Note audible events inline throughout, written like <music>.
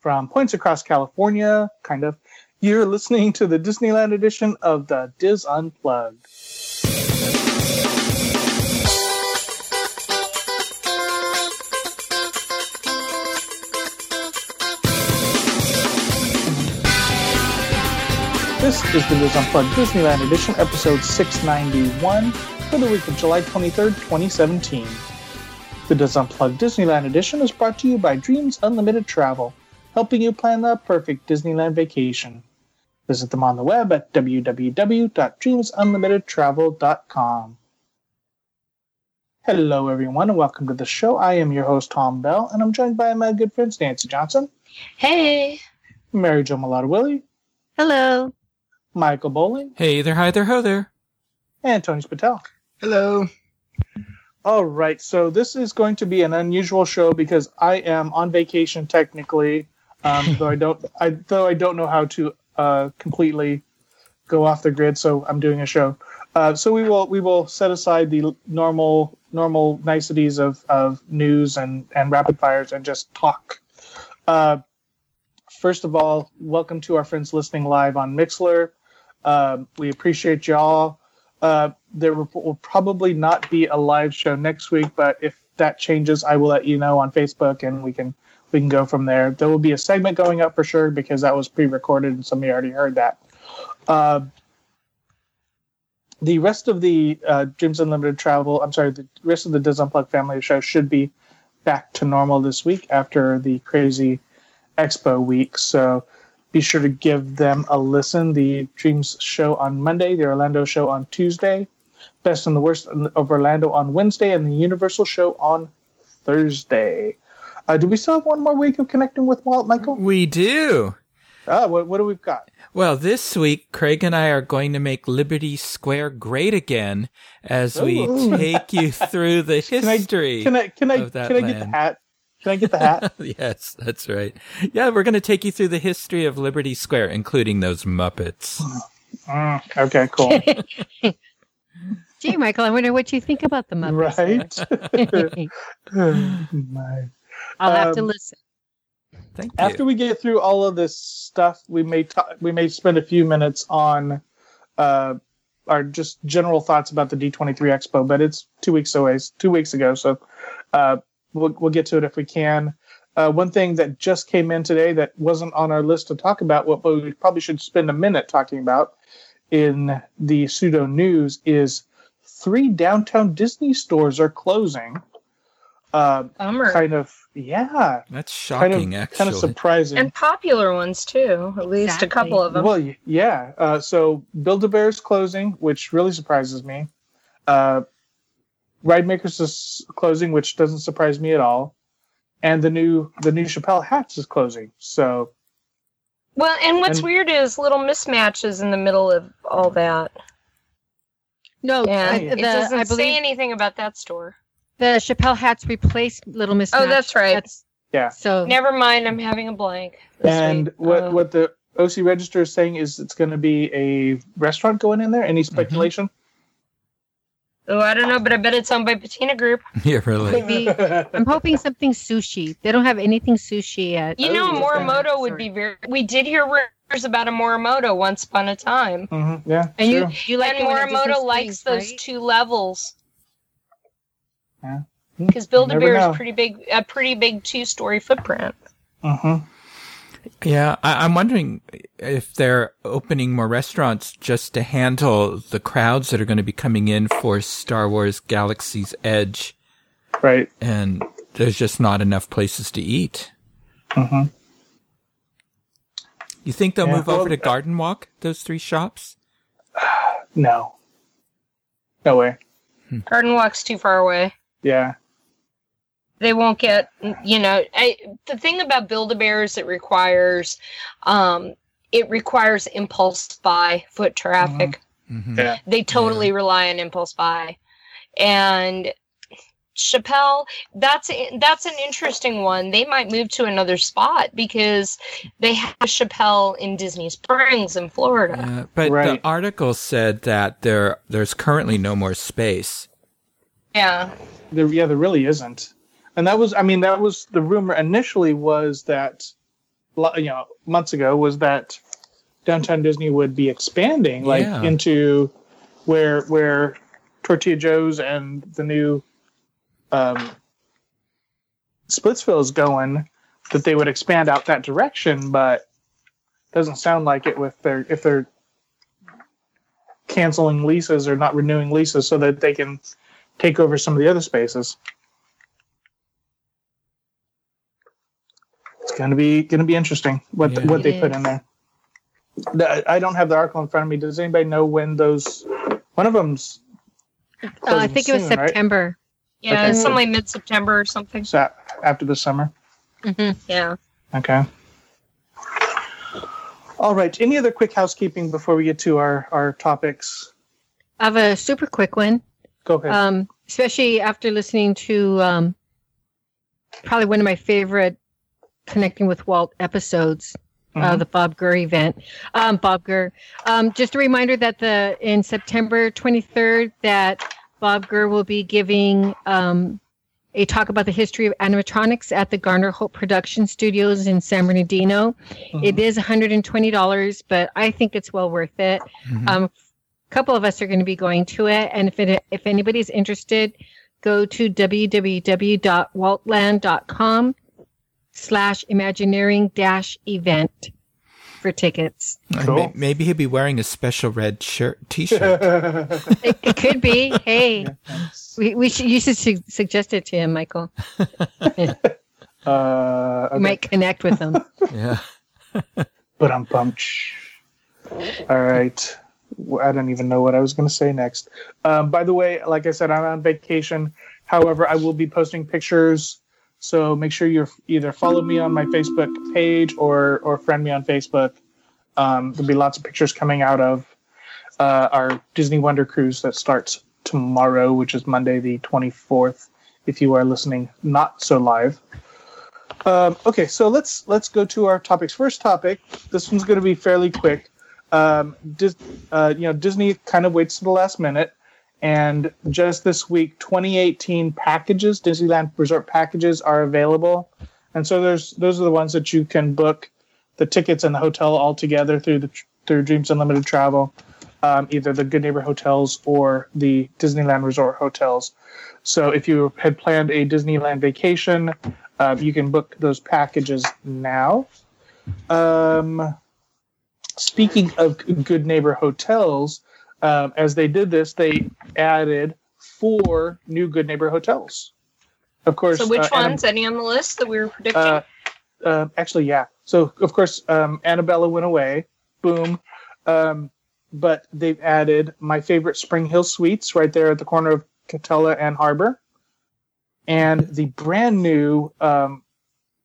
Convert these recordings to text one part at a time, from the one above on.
from points across California, kind of. You're listening to the Disneyland edition of the Dis Unplugged. This is the Dis Unplugged Disneyland edition, episode 691, for the week of July 23rd, 2017. The Dis Unplugged Disneyland edition is brought to you by Dreams Unlimited Travel, helping you plan the perfect Disneyland vacation. Visit them on the web at www.dreamsunlimitedtravel.com. Hello, everyone, and welcome to the show. I am your host, Tom Bell, and I'm joined by my good friends Nancy Johnson, Hey. Mary Jo Malata Willie, Hello. Michael Bowling, Hey there, hi there, ho there. and Tony Patel. Hello. All right, so this is going to be an unusual show because I am on vacation technically, um, though I don't. I though I don't know how to uh, completely go off the grid, so I'm doing a show. Uh, so we will we will set aside the normal normal niceties of, of news and, and rapid fires and just talk. Uh, first of all, welcome to our friends listening live on Mixlr. Um, we appreciate y'all. Uh, there will, will probably not be a live show next week, but if that changes, I will let you know on Facebook, and we can we can go from there. There will be a segment going up for sure because that was pre-recorded, and somebody already heard that. Uh, the rest of the uh, Dreams Unlimited Travel, I'm sorry, the rest of the Dis Unplugged family show should be back to normal this week after the crazy Expo week. So be sure to give them a listen. The Dreams show on Monday, the Orlando show on Tuesday, Best and the Worst of Orlando on Wednesday, and the Universal show on Thursday. Uh, do we still have one more week of connecting with Walt, Michael? We do. Ah, what, what do we've got? Well, this week, Craig and I are going to make Liberty Square great again as we Ooh. take you <laughs> through the Can I- history. Can I can I of that can I get the hat? Can I get the hat? <laughs> yes, that's right. Yeah, we're going to take you through the history of Liberty Square, including those Muppets. <sighs> Mm, okay, cool. <laughs> Gee, Michael, I wonder what you think about the Muppets. right? My. I'll have to Um, listen. Thank you. After we get through all of this stuff, we may ta- we may spend a few minutes on uh, our just general thoughts about the D23 Expo, but it's two weeks away, two weeks ago, so uh, we'll we'll get to it if we can. Uh, one thing that just came in today that wasn't on our list to talk about, what but we probably should spend a minute talking about in the pseudo news is three downtown Disney stores are closing. Uh, Bummer. kind of, yeah, That's kind shocking, of, actually. kind of surprising. and popular ones too. At least Exactly. a couple of them. Well, yeah. Uh, so Build a Bear is closing, which really surprises me. Uh, Ridemakerz is closing, which doesn't surprise me at all. And the new the new Chappelle Hats is closing. So Well, and what's And- weird is little mismatches in the middle of all that. No, And uh, it the, doesn't I say anything about that store. The Chappelle hats replaced Little Miss. Oh, Match. that's right. That's, yeah. so Never mind, I'm having a blank. And week. what Uh, what the OC Register is saying is it's going to be a restaurant going in there. Any speculation? Oh, I don't know, but I bet it's owned by Patina Group. <laughs> yeah, really. maybe I'm hoping something sushi. They don't have anything sushi yet. You know, Oh, Morimoto okay. would be very. We did hear rumors about a Morimoto once upon a time. Mhm, Yeah. And you, true. you like and it when it Morimoto likes those right? two levels. Yeah. Because Build a Bear is pretty big, a pretty big two-story footprint. Mhm. Yeah, I, I'm wondering if they're opening more restaurants just to handle the crowds that are going to be coming in for Star Wars Galaxy's Edge, Right. and there's just not enough places to eat. hmm You think they'll Yeah, move well, over to Garden Walk, those three shops? <sighs> No. No way. Garden Walk's too far away. Yeah. they won't get you know I, the thing about build a bear is it requires um it requires impulse buy foot traffic Mm-hmm. Yeah. they totally rely on impulse buy and Chappelle, that's that's an interesting one. They might move to another spot because they have Chappelle in Disney Springs in Florida. Uh, but Right. the article said that there there's currently no more space. Yeah. There, yeah, there really isn't. And that was, I mean, that was the rumor initially was that you know months ago was that downtown Disney would be expanding like Yeah. into where where Tortilla Joe's and the new um, Splitsville is going. That they would expand out that direction, but doesn't sound like it with their if they're canceling leases or not renewing leases so that they can take over some of the other spaces. It's gonna be gonna be interesting what Yeah. what they It put in there. I don't have the article in front of me. Does anybody know when those? One of them's Uh, I think it was soon, right? September. Yeah, Okay. something like mid September or something. sa- after the summer. hmm Yeah. Okay. All right. Any other quick housekeeping before we get to our our topics? I have a super quick one. Go ahead. um, especially after listening to um, probably one of my favorite connecting with Walt episodes, uh, Mhm. the Bob Gurr event. Um, Bob Gurr. Um, just a reminder that the in September 23rd that Bob Gurr will be giving um, a talk about the history of animatronics at the Garner Holt Production Studios in San Bernardino. Mhm. It is $120, but I think it's well worth it. Mhm. A couple of us are going to be going to it, and if it if anybody's interested, go to www.waltland.com slash imagineering dash event for tickets. Cool. may- maybe he'll be wearing a special red shirt, T-shirt. It, <laughs> it could be. Hey, we, we should you should su- suggest it to him, Michael. <laughs> uh, You might connect with him. yeah. But I'm pumped. All right. I don't even know what I was going to say next. Um, by the way, like I said, I'm on vacation. However, I will be posting pictures. So make sure you either follow me on my Facebook page or or friend me on Facebook. Um, there'll be lots of pictures coming out of uh, our Disney Wonder Cruise that starts tomorrow, which is Monday the 24th. If you are listening not so live. Um, okay, so let's let's go to our topics. First topic. This one's going to be fairly quick. Um, Dis, uh, you know, Disney kind of waits to the last minute, and just this week, 2018 packages, Disneyland Resort packages, are available, and so there's those are the ones that you can book the tickets and the hotel all together through the through Dreams Unlimited Travel, um, either the Good Neighbor hotels or the Disneyland Resort hotels. So if you had planned a Disneyland vacation, uh, you can book those packages now. Um, speaking of Good Neighbor hotels, um, as they did this, they added four new Good Neighbor hotels. Of course, So which uh, Annab- ones? Any on the list that we were predicting? uh, uh, actually, yeah. So of course, um, Anabella went away. Boom. Um, but they've added my favorite Spring Hill Suites right there at the corner of Katella and Harbor, and the brand new um,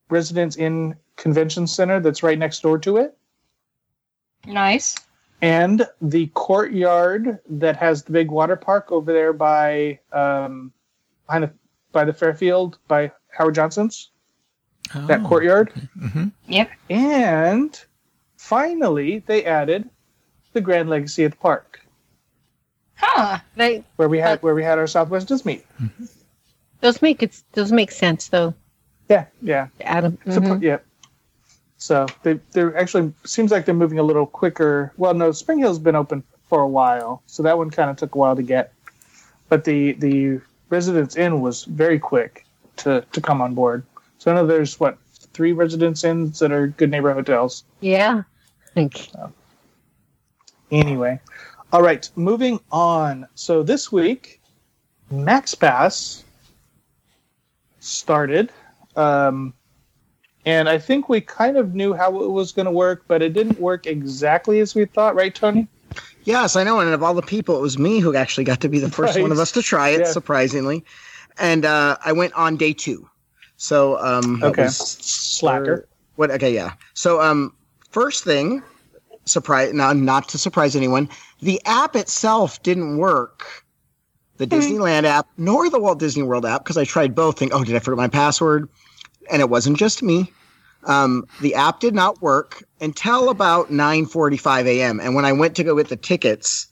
Residence Inn Convention Center that's right next door to it, nice. and the courtyard that has the big water park over there by um, behind the, by the Fairfield by Howard Johnson's that Oh. courtyard. Mhm. Yep. And finally, they added the Grand Legacy at the park, Huh. They, where we had where we had our Southwest Disney. those make it, those make sense though, Yeah, yeah, Adam. It's a par- Mhm. yeah. So they they're actually seems like they're moving a little quicker. Well, no, Spring Hill's been open for a while, so that one kind of took a while to get. But the the Residence Inn was very quick to to come on board. So I know there's what three Residence Inns that are good neighbor hotels. Yeah. <laughs> Thank- Anyway, all right, moving on. So this week, Max Pass started, um, and I think we kind of knew how it was going to work, but it didn't work exactly as we thought, right, Tony? Yes, I know. And of all the people, it was me who actually got to be the first Right. one of us to try it, Yeah. surprisingly. And uh, I went on day two. So, um, Okay. was- Slacker. What? Okay, yeah. So, um, first thing, surprise. Not not to surprise anyone, the app itself didn't work. The Disneyland app, nor the Walt Disney World app, because I tried both. Think, oh, did I forget my password? And it wasn't just me. Um, the app did not work until about 9:45 a.m. And when I went to go get the tickets,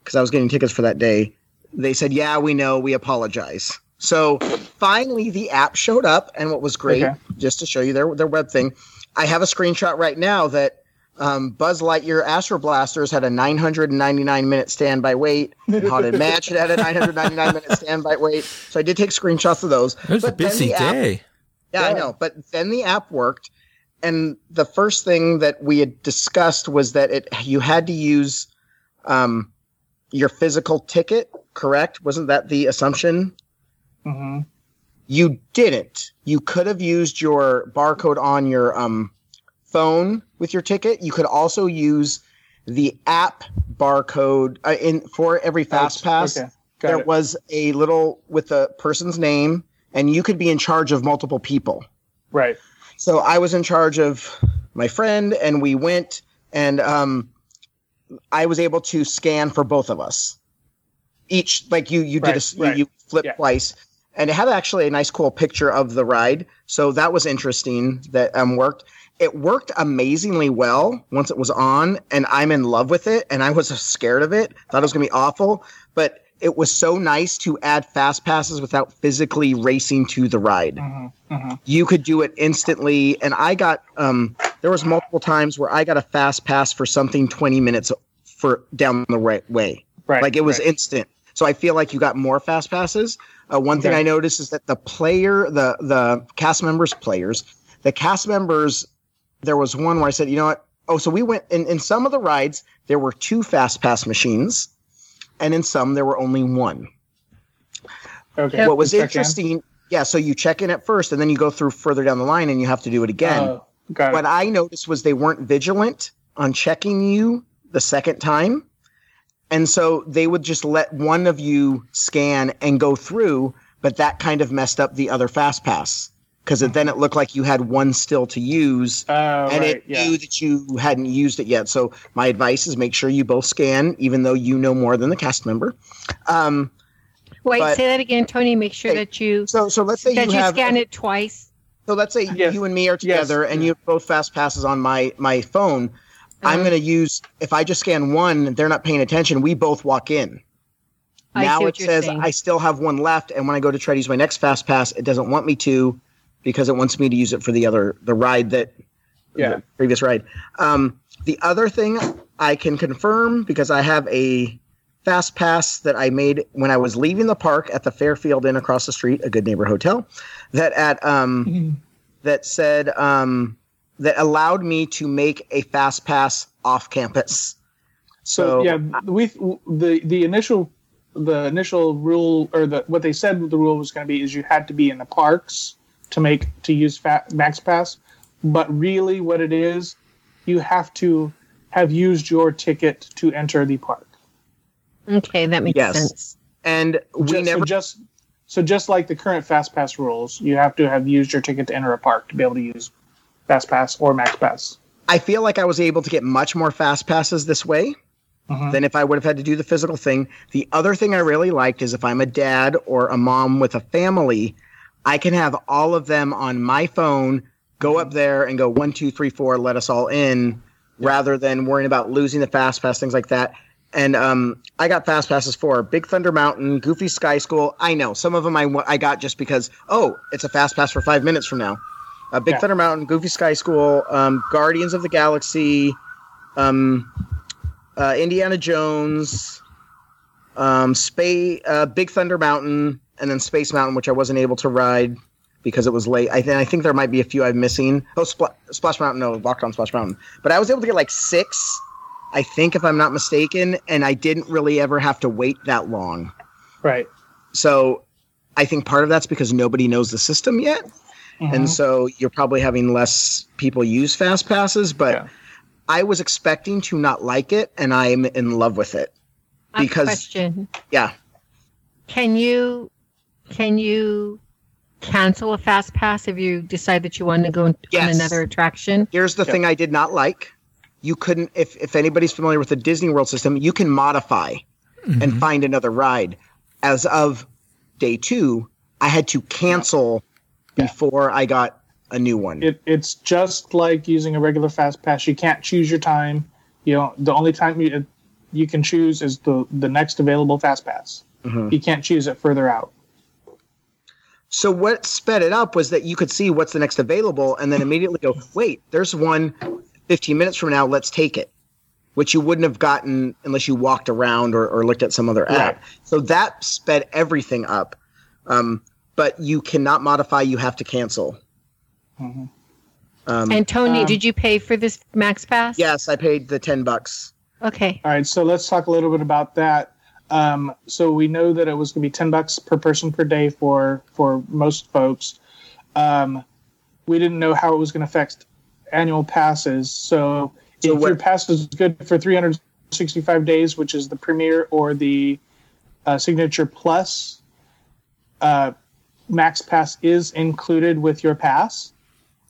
because I was getting tickets for that day, they said, "Yeah, we know. We apologize." So finally, the app showed up, and what was great, Okay. just to show you their their web thing, I have a screenshot right now that um, Buzz Lightyear Astro Blasters had a 999 minute standby wait. <laughs> Haunted Mansion had a 999 minute standby wait. So I did take screenshots of those. It was a But then busy the app- yeah, I know. But then the app worked, and the first thing that we had discussed was that it you had to use um, your physical ticket. Correct? Wasn't that the assumption? hmm You didn't. You could have used your barcode on your um, phone with your ticket. You could also use the app barcode uh, in for every fast pass Okay. There it. was a little with the person's name and you could be in charge of multiple people Right. so i was in charge of my friend and we went and um i was able to scan for both of us each like you you did a Right, you, right. you flip Yeah. twice and it had actually a nice cool picture of the ride so that was interesting that um worked it worked amazingly well once it was on and i'm in love with it and i was scared of it thought it was going to be awful but it was so nice to add fast passes without physically racing to the ride. Hmm hmm you could do it instantly and i got um there was multiple times where i got a fast pass for something 20 minutes for down the right way. Right. like it was right. instant. So i feel like you got more fast passes. Uh, one thing i noticed is that the player the the cast members players the cast members there was one where i said you know what? Oh so we went in, in some of the rides there were two fast pass machines and in some there were only one okay. what was Check in. interesting yeah so you check in at first and then you go through further down the line and you have to do it again Oh, got what it. i noticed was they weren't vigilant on checking you the second time and so they would just let one of you scan and go through but that kind of messed up the other fast pass because then it looked like you had one still to use Oh, and right. it Yeah. knew that you hadn't used it yet so my advice is make sure you both scan even though you know more than the cast member um, Wait, But- say that again, Tony. Make sure Hey, that you so so let's say that you you, have scan it twice. So let's say Yes. you and me are together Yes. and you have both fast passes on my my phone. I'm Uh-huh. going to use if I just scan one, they're not paying attention. We both walk in. I now see it what you're says saying. I still have one left, and when I go to try to use my next fast pass, it doesn't want me to because it wants me to use it for the other the ride that Yeah. the previous ride. Um, the other thing I can confirm because I have a fast pass that I made when I was leaving the park at the Fairfield Inn across the street, a good neighbor hotel, that at um, Mhm. that said um, that allowed me to make a fast pass off campus. So, So, yeah, we the the initial the initial rule or the what they said the rule was going to be is you had to be in the parks to make to use fa- Max Pass, but really what it is, you have to have used your ticket to enter the park. okay, that makes Yes. sense. and we Ju- never so just so just like the current Fast Pass rules, you have to have used your ticket to enter a park to be able to use Fast Pass or Max Pass. I feel like I was able to get much more fast passes this way Mhm. than if I would have had to do the physical thing. The other thing I really liked is if I'm a dad or a mom with a family, I can have all of them on my phone go up there and go one, two, three, four, let us all in, rather than worrying about losing the fast pass, things like that. And um, I got fast passes for Big Thunder Mountain, Goofy Sky School. I know some of them I, I got just because oh, it's a fast pass for five minutes from now. Uh, Big Yeah. Thunder Mountain, Goofy Sky School, um, Guardians of the Galaxy, um, uh, Indiana Jones, um, Space, uh, Big Thunder Mountain, and then Space Mountain, which I wasn't able to ride because it was late. I, th- I think there might be a few I'm missing. Oh, Spl- Splash Mountain, no, Locked on Splash Mountain. But I was able to get like six, I think, if I'm not mistaken, and I didn't really ever have to wait that long. Right. So I think part of that's because nobody knows the system yet. And Mhm. so you're probably having less people use fast passes, but Yeah. I was expecting to not like it, and I'm in love with it. I Because- question. Yeah. Can you can you cancel a fast pass if you decide that you want to go on Yes. another attraction? Here's the Yeah. thing I did not like. You couldn't, if, if anybody's familiar with the Disney World system, you can modify and find another ride. As of day two, I had to cancel Yeah. before I got a new one. It, it's just like using a regular fast pass. You can't choose your time. You know, the only time you you can choose is the the next available fast pass. Mhm. You can't choose it further out. So what sped it up was that you could see what's the next available and then immediately go, wait, there's one 15 minutes from now, let's take it. Which you wouldn't have gotten unless you walked around or, or looked at some other app. Right. So that sped everything up. Um, but you cannot modify, you have to cancel. Mhm. Um, And Tony, Um, did you pay for this Max Pass? yes, I paid the 10 bucks. Okay. All right, so let's talk a little bit about that. Um, so we know that it was going to be ten bucks per person per day for for most folks. Um, we didn't know how it was going to affect annual passes. So, So if what- your pass is good for 365 days, which is the Premier or the uh, Signature Plus, uh, Max Pass is included with your pass.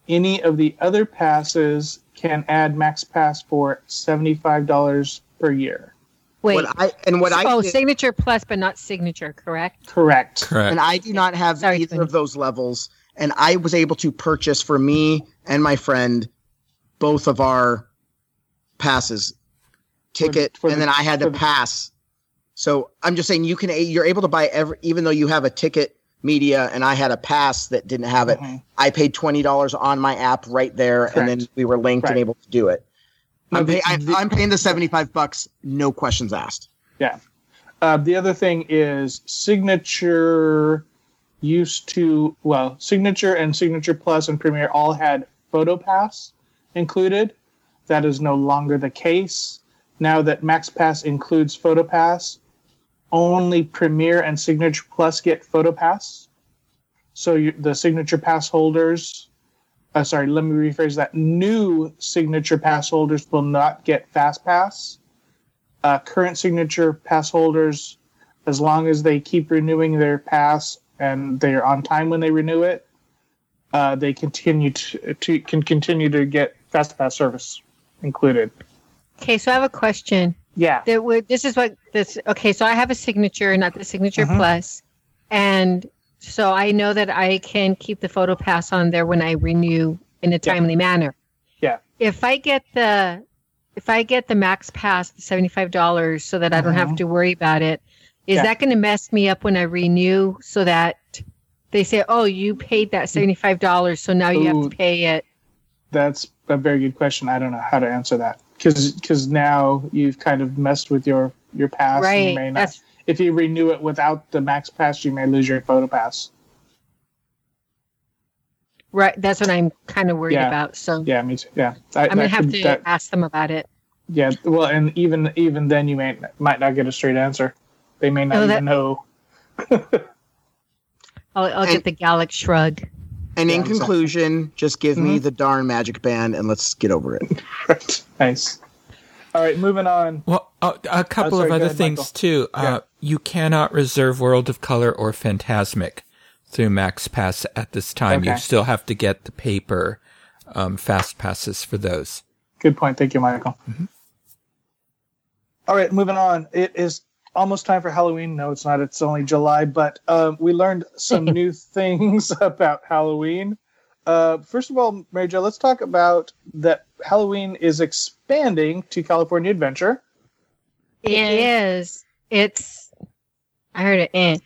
Any of the other passes can add Max Pass for $75 per year. Wait. What I and what I oh, did- signature plus, but not signature, correct? Correct. Correct. and I do not have Sorry, either of those levels. And I was able to purchase for me and my friend both of our passes, ticket, for and the- then I had to the- pass. So I'm just saying you can you're able to buy every even though you have a ticket media and I had a pass that didn't have it. Mhm. I paid twenty dollars on my app right there, and then we were linked and able to do it. I'm, pay, I, I'm paying the seventy five bucks, no questions asked. Yeah. Uh, the other thing is signature used to well, signature and signature plus and Premiere all had PhotoPass included. That is no longer the case. Now that MaxPass includes PhotoPass, only Premiere and Signature Plus get PhotoPass. So you, the signature pass holders, uh, sorry, let me rephrase that. New signature pass holders will not get FastPass uh, current signature pass holders, as long as they keep renewing their pass and they're on time when they renew it, uh, they continue to, to can continue to get fast pass service included. Okay, so I have a question. Yeah. That would this is what this okay, so I have a signature, not the signature Mhm. plus, and so I know that I can keep the photo pass on there when I renew in a Yeah. timely manner. Yeah. If I get the if I get the max pass, the seventy five dollars, so that I don't have Mhm. to worry about it, is Yeah. that going to mess me up when I renew? So that they say, "Oh, you paid that seventy five dollars, so now you have to pay it." That's a very good question. I don't know how to answer that because because now you've kind of messed with your your pass. and You right. may not, That's if you renew it without the max pass, you may lose your photo pass. right. That's what I'm kind of worried Yeah. about. So Yeah, me too. Yeah, I, I'm gonna that have could- to that- ask them about it. Yeah, well, and even even then, you may might not get a straight answer. They may not Oh, that- even know. <laughs> I'll, I'll And- get the Gallic shrug. And in Yeah, exactly. conclusion, just give Mm-hmm. me the darn magic band and let's get over it. <laughs> Right. Nice. All right, moving on. Well, uh, a couple sorry, of other ahead, things Michael. too. Uh, Yeah. You cannot reserve World of Color or Fantasmic through Max Pass at this time. You still have to get the paper um, fast passes for those. Good point. Thank you, Michael. All right, moving on. It is almost time for Halloween. No, it's not. It's only July, but um, we learned some <laughs> new things <laughs> about Halloween. Uh, first of all, Mary Jo, let's talk about that Halloween is expanding to California Adventure. It Yeah. is. It's. I heard it. Eh.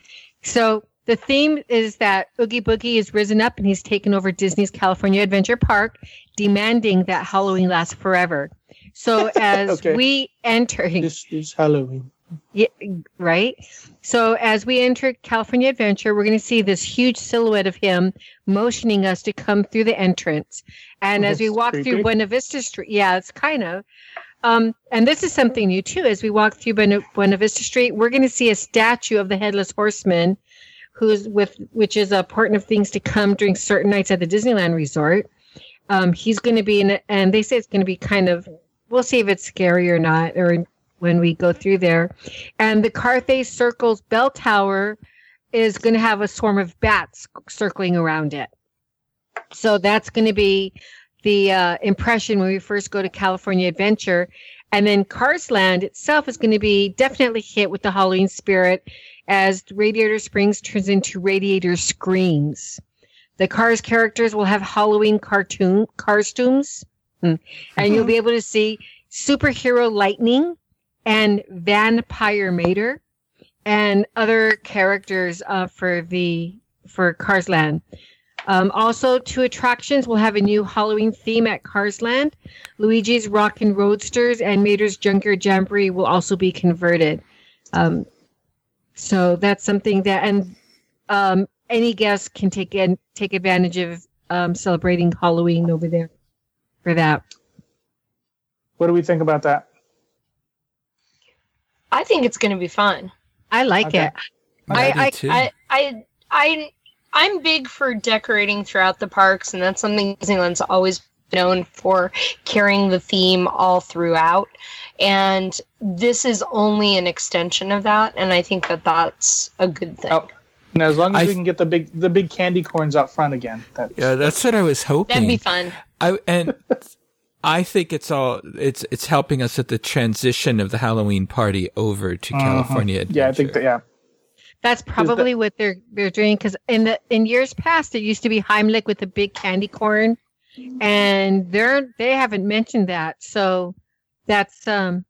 So the theme is that Oogie Boogie has risen up and he's taken over Disney's California Adventure Park, demanding that Halloween lasts forever. So <laughs> as Okay. we enter, This is Halloween. Yeah, right. So as we enter California Adventure, we're going to see this huge silhouette of him motioning us to come through the entrance. And as we walk creepy. through Buena Vista Street, yeah, it's kind of. Um, and this is something new too. As we walk through Buena, Buena Vista Street, we're going to see a statue of the headless horseman, who's with which is a important of things to come during certain nights at the Disneyland Resort. Um, he's going to be in, it, and they say it's going to be kind of. We'll see if it's scary or not, or when we go through there. And the Carthay Circle's bell tower is going to have a swarm of bats circling around it. So that's going to be the uh, impression when we first go to California Adventure. And then Cars Land itself is going to be definitely hit with the Halloween spirit as Radiator Springs turns into Radiator Screams. The Cars characters will have Halloween cartoon costumes, Hmm. and you'll be able to see superhero Lightning and Vampire Mater and other characters uh, for the for Carsland. Um, also, two attractions will have a new Halloween theme at Carsland. Luigi's Rock and Roadsters and Mater's Junkyard Jamboree will also be converted. Um, so that's something that, and um, any guest can take in, take advantage of um, celebrating Halloween over there for that. What do we think about that? I think it's going to be fun. I like Okay. it. I, do I, too. I, I, I, I'm big for decorating throughout the parks, and that's something Disneyland's always known for carrying the theme all throughout. And this is only an extension of that, and I think that that's a good thing. Oh, and as long as I- we can get the big the big candy corns out front again, that's, yeah, that's what I was hoping. That'd be fun. I and <laughs> I think it's all it's it's helping us at the transition of the Halloween party over to California Adventure. yeah, I think that yeah. That's probably what they're they're doing because in the in years past it used to be Heimlich with the big candy corn, and they're they haven't mentioned that, so that's um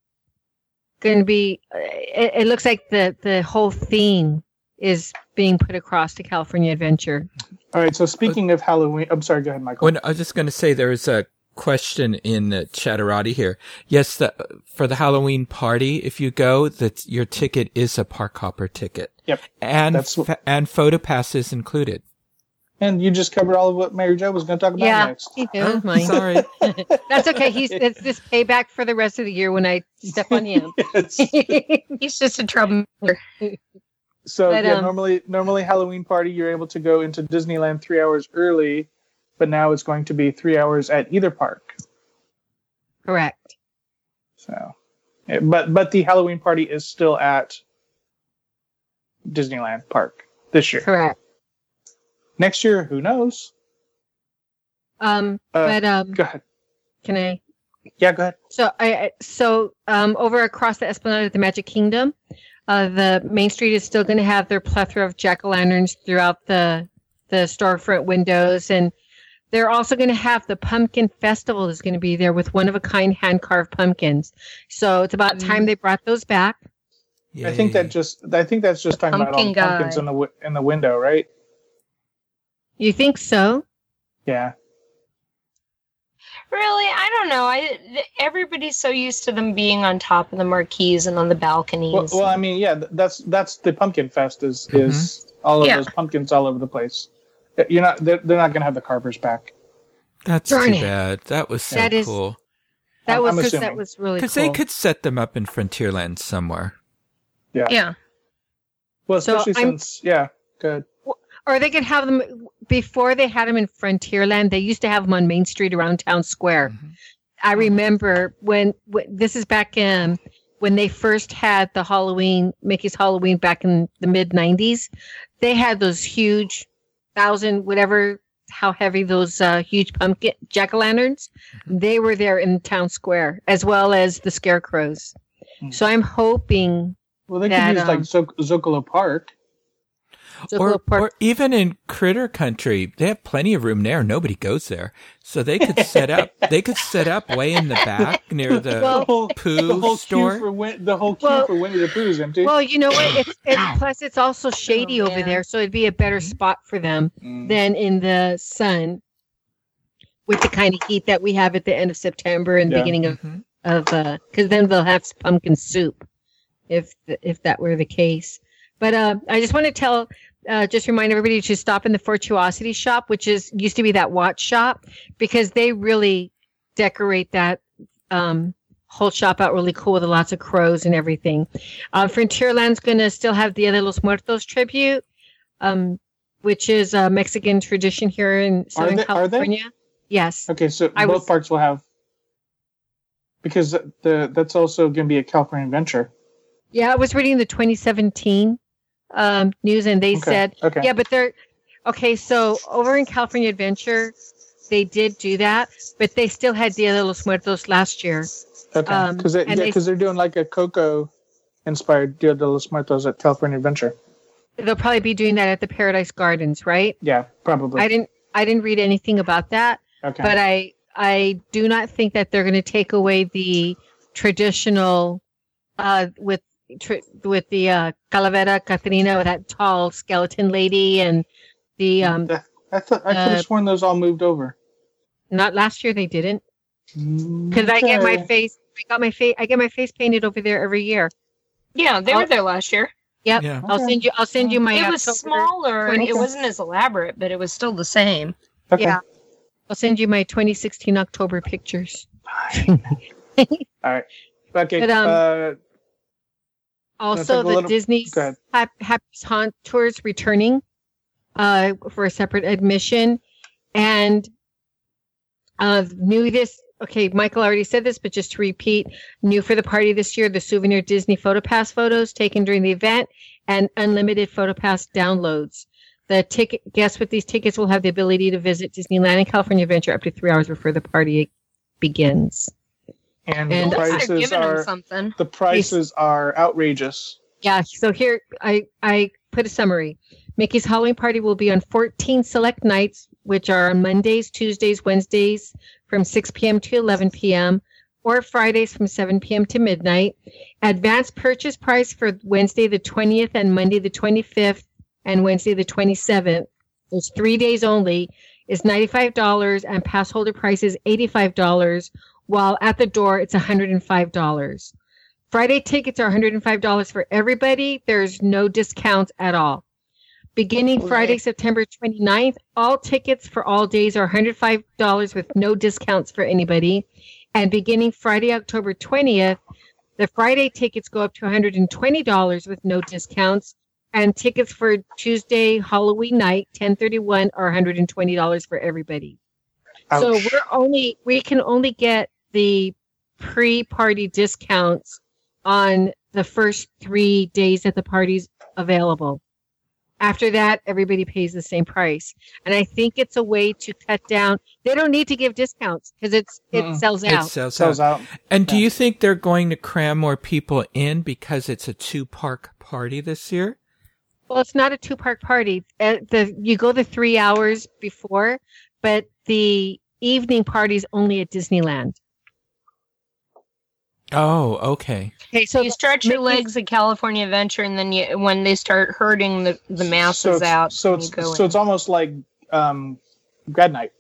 going to be. It, it looks like the the whole theme is being put across to California Adventure. All right. So speaking of Halloween, I'm sorry. Go ahead, Michael. When I was just going to say there is a question in uh, Chatterati here. Yes, the, for the Halloween party, if you go, that your ticket is a park hopper ticket, Yep. and That's wh- fa- and photo passes included. And you just covered all of what Mary Jo was going to talk about yeah, next. he knows mine. Sorry. <laughs> <laughs> That's okay. He's it's this payback for the rest of the year when I step on him. <laughs> Yes. He's just a troublemaker. So But, yeah, um, normally normally Halloween party you're able to go into Disneyland three hours early, but now it's going to be three hours at either park. Correct. So, but but the Halloween party is still at Disneyland Park this year. Correct. Next year, who knows? Um, Uh, but um, Go ahead. can I? Yeah, go ahead. So I so um over across the Esplanade of the Magic Kingdom, uh, the Main Street is still going to have their plethora of jack o' lanterns throughout the the storefront windows, and they're also going to have the Pumpkin Festival is going to be there with one of a kind hand carved pumpkins. So it's about mm. time they brought those back. I think that just I think that's just talking about all the pumpkins in the wi- in the window, right? You think so? Yeah. Really, I don't know. I th- everybody's so used to them being on top of the marquees and on the balconies. Well, well, I mean, yeah, th- that's that's the pumpkin fest is is mm-hmm. all of Yeah. those pumpkins all over the place. Uh, You're not they're, they're not going to have the carvers back. That's Darn too it. bad. That was so That is- cool That I'm- was I'm 'cause assuming. that was really because cool. they could set them up in Frontierland somewhere. yeah. Yeah. Well, So especially I'm- since yeah, good. or they could have them before they had them in Frontierland. They used to have them on Main Street around Town Square. Mhm. I remember when, when this is back in when they first had the Halloween Mickey's Halloween back in the mid '90s. They had those huge thousand whatever how heavy those uh, huge pumpkin jack o' lanterns. They were there in Town Square as well as the scarecrows. Hmm. So I'm hoping Well, they That, could use like um, Zoc- Zocalo Park. Or, or even in Critter Country, they have plenty of room there. Nobody goes there, so they could set up. <laughs> they could set up way in the back near the Well, the whole, Pooh the whole store. for Win- the whole queue Well- for Winnie the Pooh is empty. Well, you know what? It's, it's plus it's also shady Oh, over there, so it'd be a better spot for them Mm. than in the sun with the kind of heat that we have at the end of September and Yeah. beginning of Mhm. of because then they'll have pumpkin soup if if that were the case. But uh, I just want to tell, uh, just remind everybody to stop in the Fortuosity shop, which is used to be that watch shop, because they really decorate that um, whole shop out really cool with lots of crows and everything. Uh, Frontierland's going to still have Dia de los Muertos tribute, um, which is a Mexican tradition here in Southern they- are they? California. Yes. Okay, so I both was- parks will have because the that's also going to be a California Adventure. Yeah, I was reading the 2017 um, news, and they Okay. said, okay, yeah, but they're okay. So over in California Adventure, they did do that, but they still had Dia de los Muertos last year. okay, um, because they, and they- because they're doing like a Coco inspired Dia de los Muertos at California Adventure. They'll probably be doing that at the Paradise Gardens, right? Yeah, probably. I didn't, I didn't read anything about that, okay, but I, I do not think that they're going to take away the traditional, uh, with. Tr- with the uh, Calavera Catrina, with that tall skeleton lady, and The um, I thought I could have Uh, sworn those all moved over. not last year they didn't because I get my face. I got my face. I get my face painted over there every year. Yeah, they I'll- were there last year. Yep. Yeah. I'll send you. I'll send you my. it was smaller and it wasn't as elaborate, but it was still the same. Okay. Yeah. I'll send you my 2016 October pictures. <laughs> All right. Okay. But, um, uh, Also, a the little- Disney's. Happy's Haunt tours returning uh, for a separate admission, and uh, new this. Okay, Michael already said this, but just to repeat, new for the party this year: the souvenir Disney PhotoPass photos taken during the event and unlimited PhotoPass downloads. The ticket guests with these tickets will have the ability to visit Disneyland and California Adventure up to three hours before the party begins. And, and the At least they're prices are something. the prices are outrageous. Yeah, so here I I put a summary. Mickey's Halloween party will be on 14 select nights, which are on Mondays, Tuesdays, Wednesdays from 6 p.m. to 11 p.m. or Fridays from 7 p.m. to midnight. Advance purchase price for Wednesday the 20th and Monday the 25th and Wednesday the 27th. Those three days only is $95 and pass holder price is $85 while at the door it's $105. Friday tickets are $105 for everybody. There's no discounts at all. Beginning oh, Okay. Friday, September 29th, all tickets for all days are $105 with no discounts for anybody. And beginning Friday, October 20th, the Friday tickets go up to $120 with no discounts. And tickets for Tuesday, Halloween night, 1031 are $120 for everybody. So we're only we can only get the pre-party discounts on the first three days that the party's available. After that, everybody pays the same price, and I think it's a way to cut down. They don't need to give discounts because it's it Mm-mm. sells It out. sells sells out. out. And do you think they're going to cram more people in because it's a two park party this year? Well, it's not a two park party. Uh, the you go the three hours before, but the evening party's only at Disneyland. Oh, okay. Okay, so you stretch your legs at California Adventure, and then you, when they start hurting the, the masses so it's, out, So you it's go so in. it's almost like um, grad night.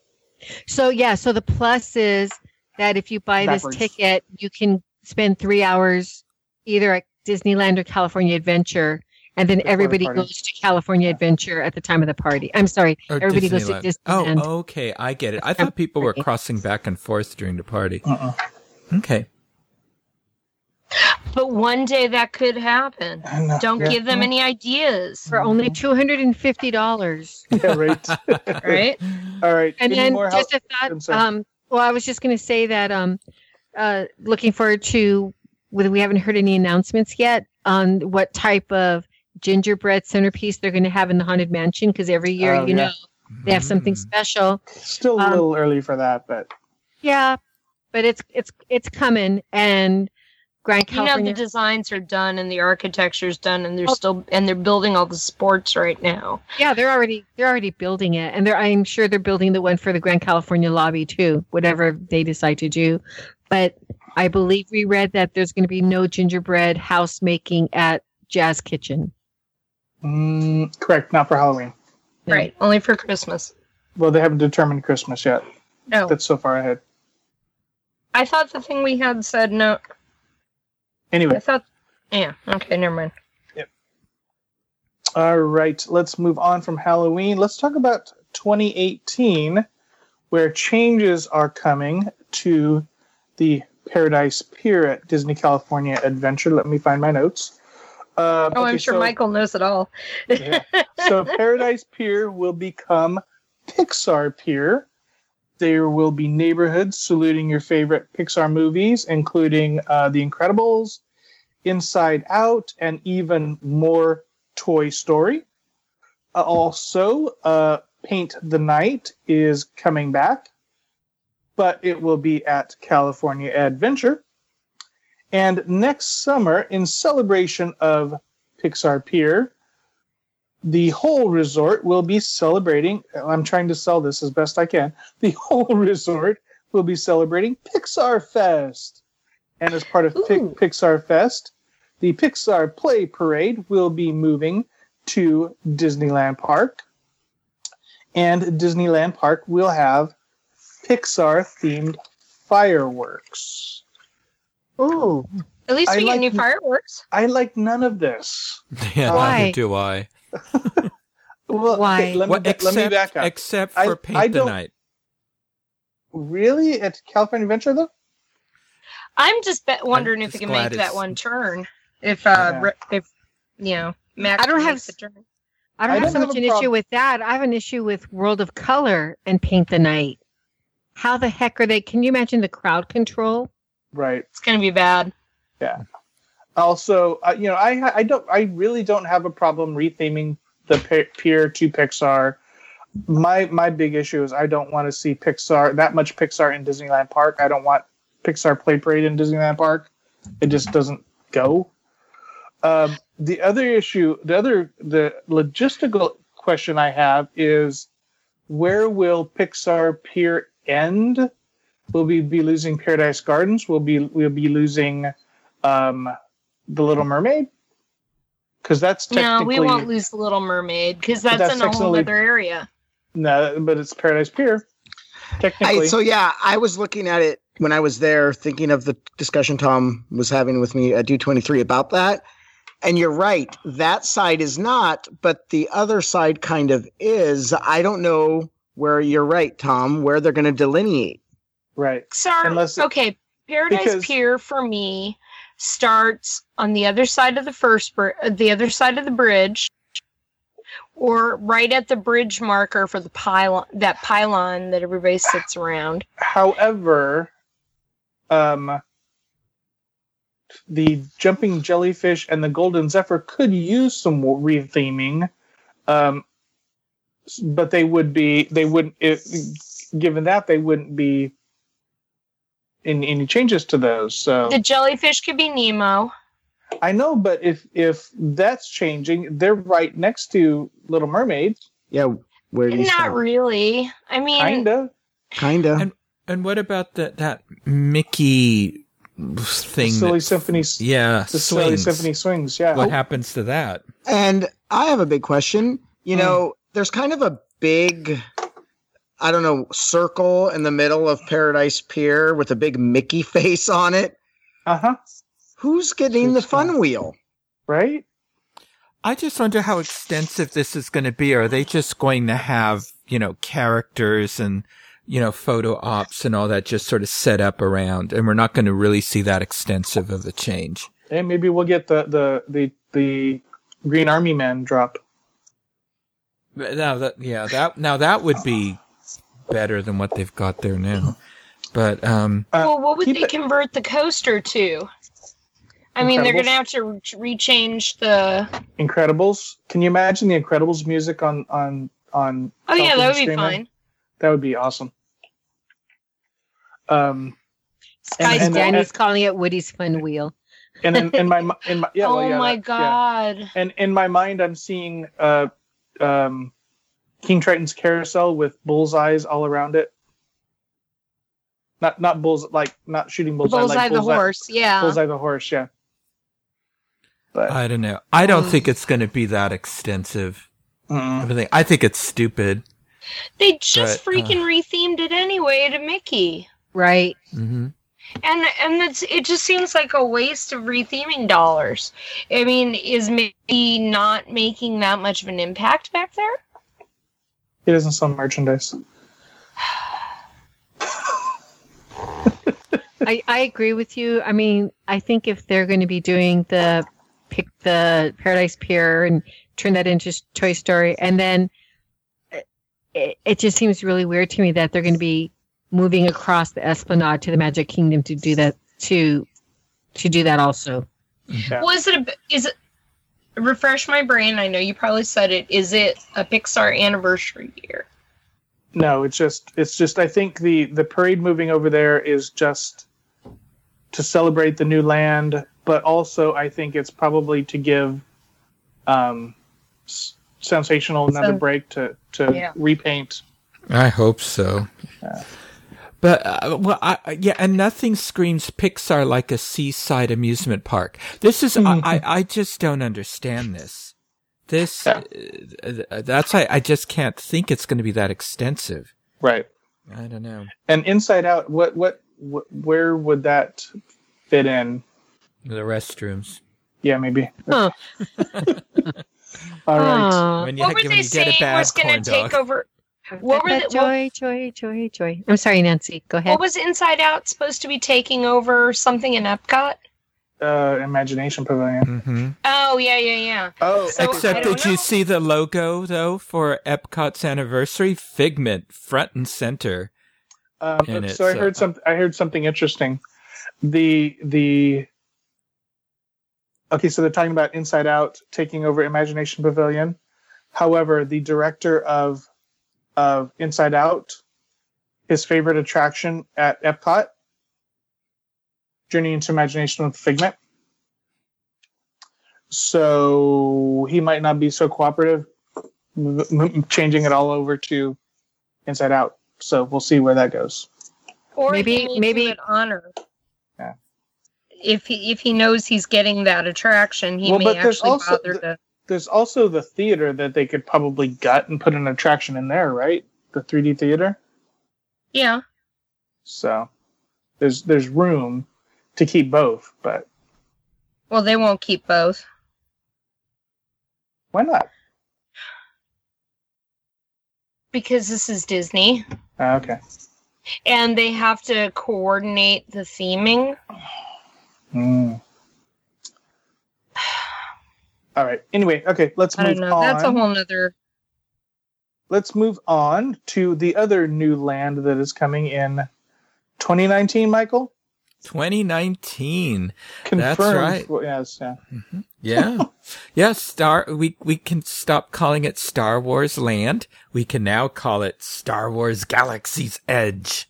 So yeah, so the plus is that if you buy Backwards. this ticket, you can spend three hours either at Disneyland or California Adventure, and then Before everybody party. goes to California Adventure at the time of the party. I'm sorry, Or everybody goes to Disneyland. Disneyland. Oh, okay. I get it. I thought people were crossing back and forth during the party. Uh-uh. Okay. But one day that could happen. Don't Yeah. give them any ideas, For only two hundred and fifty dollars. <laughs> Yeah, right. <laughs> right? All right. And Any then more just help? a thought. Um, well, I was just going to say that. Um, uh, looking forward to. Whether we haven't heard any announcements yet on what type of gingerbread centerpiece they're going to have in the haunted mansion because every year, Oh, you yeah. know, they have something Mm. special. Still a um, little early for that, but Yeah, but it's it's it's coming, and Grand You know the designs are done and the architecture's done, and they're Oh. still and they're building all the sports right now. yeah, they're already they're already building it, and they're I'm sure they're building the one for the Grand Californian lobby too, whatever they decide to do. But I believe we read that there's going to be no gingerbread house making at Jazz Kitchen. mm, correct. Not for Halloween. Yeah. Right, only for Christmas. Well, they haven't determined Christmas yet. No, That's so far ahead. I thought the thing we had said no. I Anyway, thought, yeah, okay, never mind. Yep. All right. Let's move on from Halloween. Let's talk about 2018, where changes are coming to the Paradise Pier at Disney California Adventure. Let me find my notes. Uh, Oh, I'm sure so- Michael knows it all. Yeah. so Paradise Pier will become Pixar Pier. There will be neighborhoods saluting your favorite Pixar movies, including uh, The Incredibles, Inside Out, and even more Toy Story. Uh, also, uh, Paint the Night is coming back, but it will be at California Adventure. And next summer, in celebration of Pixar Pier, the whole resort will be celebrating. I'm trying to sell this as best I can. The <laughs> whole resort will be celebrating Pixar Fest. And as part of Pic- Pixar Fest, the Pixar Play Parade will be moving to Disneyland Park. and Disneyland Park will have Pixar themed fireworks. Ooh. At least I we get like- new fireworks. I like none of this. <laughs> Yeah, Why? neither do I. <laughs> Well, Why? okay, let, me, Well, ba- let me except, back up. except I- for Paint I the don't- Night. really? At California Adventure, though? I'm just be- wondering if just it can glad make that one turn. If uh, Yeah. re- if you know, Max I don't have the turn. I don't I have don't so have much an prob- issue with that. I have an issue with World of Color and Paint the Night. How the heck are they? Can you imagine the crowd control? Right. It's gonna be bad. Also, uh, you know, I I don't I really don't have a problem retheming the Pi- Pier to Pixar. My my big issue is I don't want to see Pixar that much Pixar in Disneyland Park. I don't want Pixar Play Parade in Disneyland Park. It just doesn't go. Um, the other issue, the other the logistical question I have is where will Pixar Pier end? Will we be losing Paradise Gardens? Will be we'll be losing um, the Little Mermaid? Because that's No, we won't lose the Little Mermaid because that's, that's in a whole other area. no, but it's Paradise Pier. Technically, I, so yeah, I was looking at it when I was there, thinking of the discussion Tom was having with me at D Twenty Three about that. And you're right, that side is not, but the other side kind of is. I don't know where you're right, Tom, where they're going to delineate. right. Sorry. Unless it- okay, Paradise because- Pier for me starts on the other side of the first br- the other side of the bridge or right at the bridge marker for the pylon that pylon that everybody sits around. However, um, the jumping jellyfish and the golden zephyr could use some retheming, um, but they would be they wouldn't. If, given that, they wouldn't be in any changes to those. So The jellyfish could be Nemo. I know, but if if that's changing, they're right next to Little Mermaid, Yeah, where do you Not start? really. I mean, kinda. Kinda. And- And what about that that Mickey The thing? silly that- symphony, yeah, the silly swings. symphony swings. Yeah. What happens to that? And I have a big question. You Hmm. know, there's kind of a big, I don't know, circle in the middle of Paradise Pier with a big Mickey <laughs> face on it. Uh huh. Who's getting the fun wheel? Right. I just wonder how extensive this is going to be. Are they just going to have, you know, characters and, you know, photo ops and all that just sort of set up around and we're not going to really see that extensive of a change? And maybe we'll get the the the the Green Army Man drop. But Now that, yeah, that, now that would be better than what they've got there now. But, um, well, what would they it- convert the coaster to? I mean, they're going to have to re- rechange the. Incredibles. Can you imagine the Incredibles music on on on? Oh yeah, that would be fine. That would be awesome. Um, Sky's and- Danny. Danny's calling it Woody's Fun Wheel. and in, in my mi- in my yeah, <laughs> oh well, yeah, my that- yeah. god. And in my mind, I'm seeing uh, um, King Triton's carousel with bullseyes all around it. Not not bulls like not shooting bullseye, Bullseye like the bullseye, horse. Yeah. bullseye the horse. Yeah. But I don't know. I don't Mm. think it's going to be that extensive. mm, Everything. I think it's stupid. They just But, uh, freaking rethemed it anyway to Mickey. Right. hmm And and it's, it just seems like a waste of retheming dollars. I mean, is Mickey not making that much of an impact back there? He doesn't sell merchandise. I, I agree with you. I mean, I think if they're going to be doing the pick the Paradise Pier and turn that into Toy Story, and then eh, it, it just seems really weird to me that they're going to be moving across the Esplanade to the Magic Kingdom to do that to to do that also. Yeah. Was it a is it refresh my brain? I know you probably said it. Is it a Pixar anniversary year? No, it's just it's just I think the the parade moving over there is just to celebrate the new land, but also I think it's probably to give um S- sensational another Sen- break to to Yeah. repaint. I hope so. But uh, well, I, I- yeah, and nothing screams Pixar like a seaside amusement park. This is I, I, I just don't understand this. This, Yeah. uh, that's why I just can't think it's going to be that extensive. Right. I don't know. And Inside Out, what, what, wh- where would that fit in? The restrooms. Yeah, maybe. Huh. All right. Aw. When you, what were they you saying was going to take over? What were That the- what- joy, joy, joy, joy. I'm sorry, Nancy. Go ahead. What was Inside Out supposed to be taking over something in Epcot? Uh, Imagination Pavilion. Mm-hmm. Oh yeah, yeah, yeah. Oh, So, Except, don't did you see the logo though for Epcot's anniversary? Figment front and center. Um, in it, so I so- heard some. I heard something interesting. The the okay, so they're talking about Inside Out taking over Imagination Pavilion. However, the director of of Inside Out, his favorite attraction at Epcot, Journey into Imagination with Figment. So he might not be so cooperative, m- m- changing it all over to Inside Out. So we'll see where that goes. Or Maybe- maybe- do it honor. Yeah. If he if he knows he's getting that attraction, he Well, may actually also bother the- to. There's also the theater that they could probably gut and put an attraction in there, right? The 3D theater. Yeah, So there's there's room to keep both, but well, they won't keep both. why not? because this is Disney Ah, okay. and they have to coordinate the theming. Mm. All right. Anyway, okay. Let's I move don't know. on. That's a whole nother. let's move on to the other new land that is coming in 2019. Michael 2019. confirmed. That's right. Well, yes. Yeah. Mm-hmm. Yeah. <laughs> yeah, Star we we can stop calling it Star Wars Land. We can now call it Star Wars Galaxy's Edge.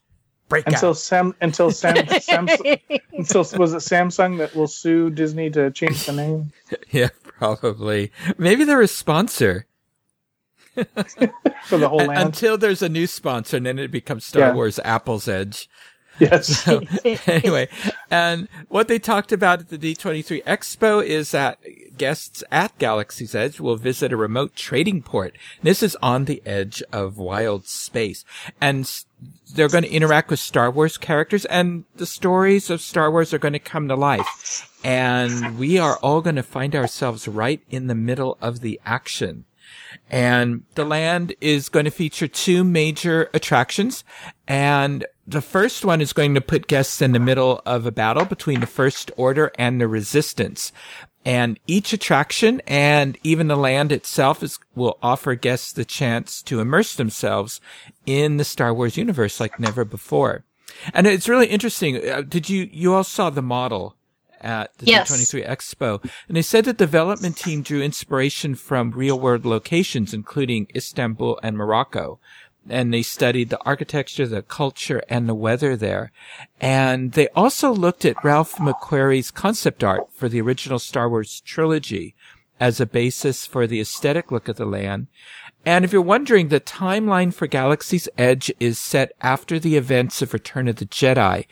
Breakout. Until Sam, until Sam, <laughs> Samsung, until was it Samsung that will sue Disney to change the name <laughs> yeah, probably. Maybe they're a sponsor. <laughs> for the whole <laughs> land? Until there's a new sponsor and then it becomes Star Yeah. Wars Apple's Edge. Yes. So <laughs> <laughs> anyway, and what they talked about at the D23 Expo is that guests at Galaxy's Edge will visit a remote trading port. This is on the edge of wild space. And they're going to interact with Star Wars characters and the stories of Star Wars are going to come to life. And we are all going to find ourselves right in the middle of the action. And the land is going to feature two major attractions. And the first one is going to put guests in the middle of a battle between the First Order and the Resistance. And each attraction and even the land itself is, will offer guests the chance to immerse themselves in the Star Wars universe like never before. And it's really interesting. Uh, did you, you all saw the model at the Yes. D23 Expo. And they said the development team drew inspiration from real world locations, including Istanbul and Morocco. And they studied the architecture, the culture, and the weather there. And they also looked at Ralph McQuarrie's concept art for the original Star Wars trilogy as a basis for the aesthetic look of the land. And if you're wondering, the timeline for Galaxy's Edge is set after the events of Return of the Jedi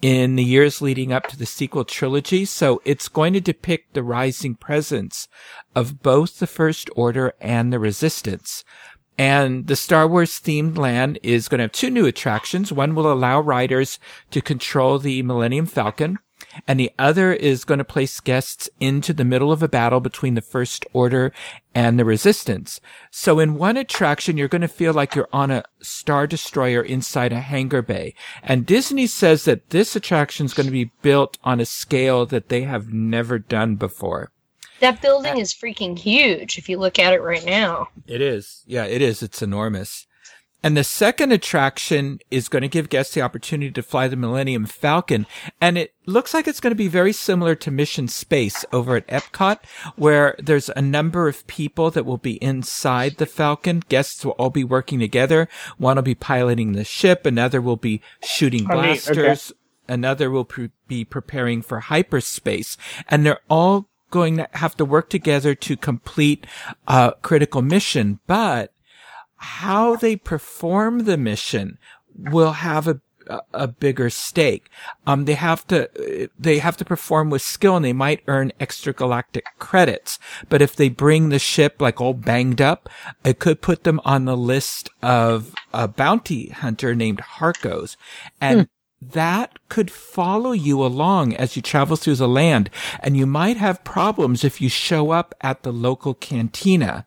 in the years leading up to the sequel trilogy. So it's going to depict the rising presence of both the First Order and the Resistance. And the Star Wars themed land is going to have two new attractions. One will allow riders to control the Millennium Falcon, and the other is going to place guests into the middle of a battle between the First Order and the Resistance. So in one attraction, you're going to feel like you're on a Star Destroyer inside a hangar bay. And Disney says that this attraction is going to be built on a scale that they have never done before. That building is freaking huge if you look at it right now. It is. Yeah, it is. It's enormous. And the second attraction is going to give guests the opportunity to fly the Millennium Falcon. And it looks like it's going to be very similar to Mission Space over at Epcot, where there's a number of people that will be inside the Falcon. Guests will all be working together. One will be piloting the ship. Another will be shooting neat. Okay. blasters. Another will pre- be preparing for hyperspace. And they're all going to have to work together to complete a critical mission. But how they perform the mission will have a a, bigger stake. Um, they have to, they have to perform with skill and they might earn extra galactic credits. But if they bring the ship like all banged up, it could put them on the list of a bounty hunter named Harkos. And Hmm. that could follow you along as you travel through the land. And you might have problems if you show up at the local cantina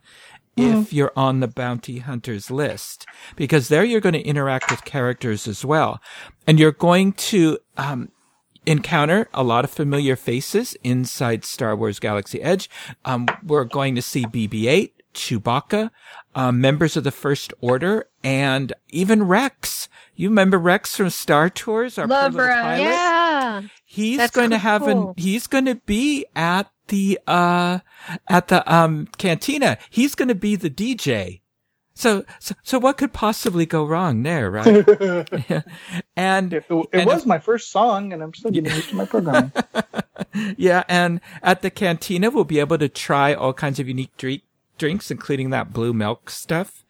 if you're on the bounty hunters list, because there you're going to interact with characters as well. And you're going to, um, encounter a lot of familiar faces inside Star Wars Galaxy Edge. Um, we're going to see BB-8, Chewbacca, um, members of the First Order, and even Rex. You remember Rex from Star Tours? Our poor Love little Rex. pilot? Yeah. He's That's going to have an, he's going to be at the, uh, at the, um, cantina. He's going to be the DJ. So, so, so what could possibly go wrong there, right? <laughs> <laughs> and, it And was my first song, and I'm still getting used to my programming. <laughs> yeah, and at the cantina, we'll be able to try all kinds of unique drink, drinks, including that blue milk stuff.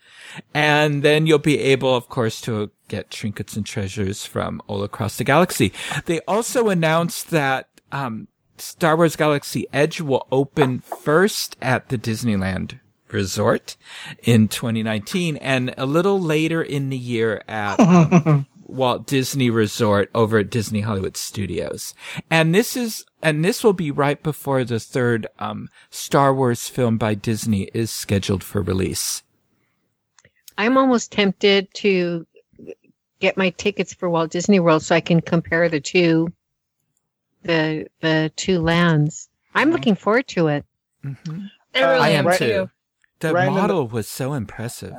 And then you'll be able, of course, to get trinkets and treasures from all across the galaxy. They also announced that, um, Star Wars Galaxy Edge will open first at the Disneyland Resort in 2019 and a little later in the year at um, <laughs> Walt Disney Resort over at Disney Hollywood Studios. And this is, and this will be right before the third, um, Star Wars film by Disney is scheduled for release. I'm almost tempted to get my tickets for Walt Disney World so I can compare the two the the two lands. I'm looking forward to it. Mm-hmm. I really I am am too. too. The Right in the- model was so impressive.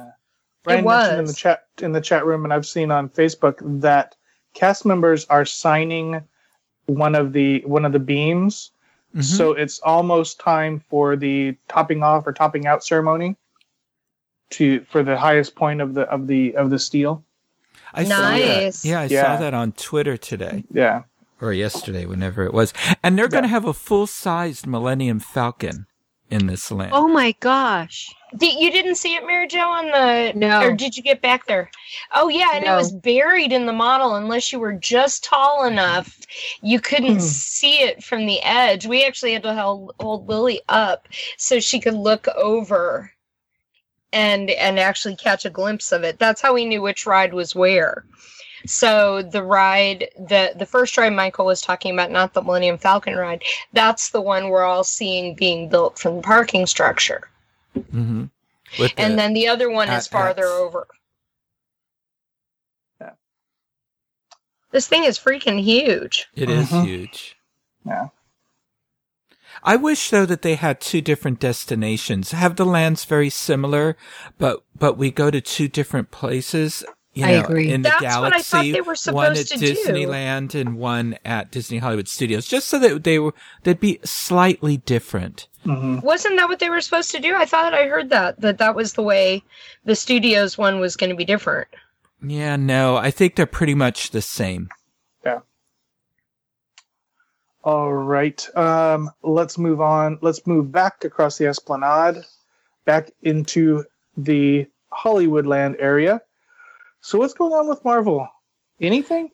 Brian mentioned in was. the chat in the chat room, and I've seen on Facebook that cast members are signing one of the one of the beams. Mhm. So it's almost time for the topping off or topping out ceremony to for the highest point of the of the of the steel. I saw that. Nice. Yeah, I Yeah. saw that on Twitter today Yeah. or yesterday, whenever it was. And they're going to have a full-sized Millennium Falcon in this land. Oh my gosh. Did, you didn't see it, Mary Jo, on the No. or did you get back there? Oh yeah, and No. it was buried in the model. Unless you were just tall enough, you couldn't Hmm. see it from the edge. We actually had to hold, hold Lily up so she could look over and and actually catch a glimpse of it. That's how we knew which ride was where. So the ride, the the first ride Michael was talking about, not the Millennium Falcon ride, that's the one we're all seeing being built from the parking structure. hmm With and then the other one is farther at- over. Yeah. This thing is freaking huge. It is Mhm. huge. Yeah. I wish though that they had two different destinations. Have the lands very similar, but but we go to two different places. You I agree. in the That's what I galaxy. thought they were one supposed at to do. Disneyland and one at Disney Hollywood Studios, just so that they were they'd be slightly different. hmm Wasn't that what they were supposed to do? I thought I heard that that that was the way the studios one was going to be different. Yeah, no, I think they're pretty much the same. All right. Um, let's move on. Let's move back across the Esplanade, back into the Hollywoodland area. So what's going on with Marvel? Anything?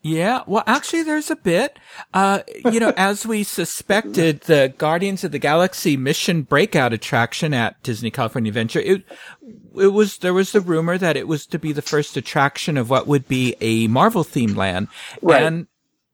Yeah, well, actually, there's a bit. Uh, you know, as we suspected, the Guardians of the Galaxy Mission Breakout attraction at Disney California Adventure, it, it was, there was the rumor that it was to be the first attraction of what would be a Marvel themed land. Right. And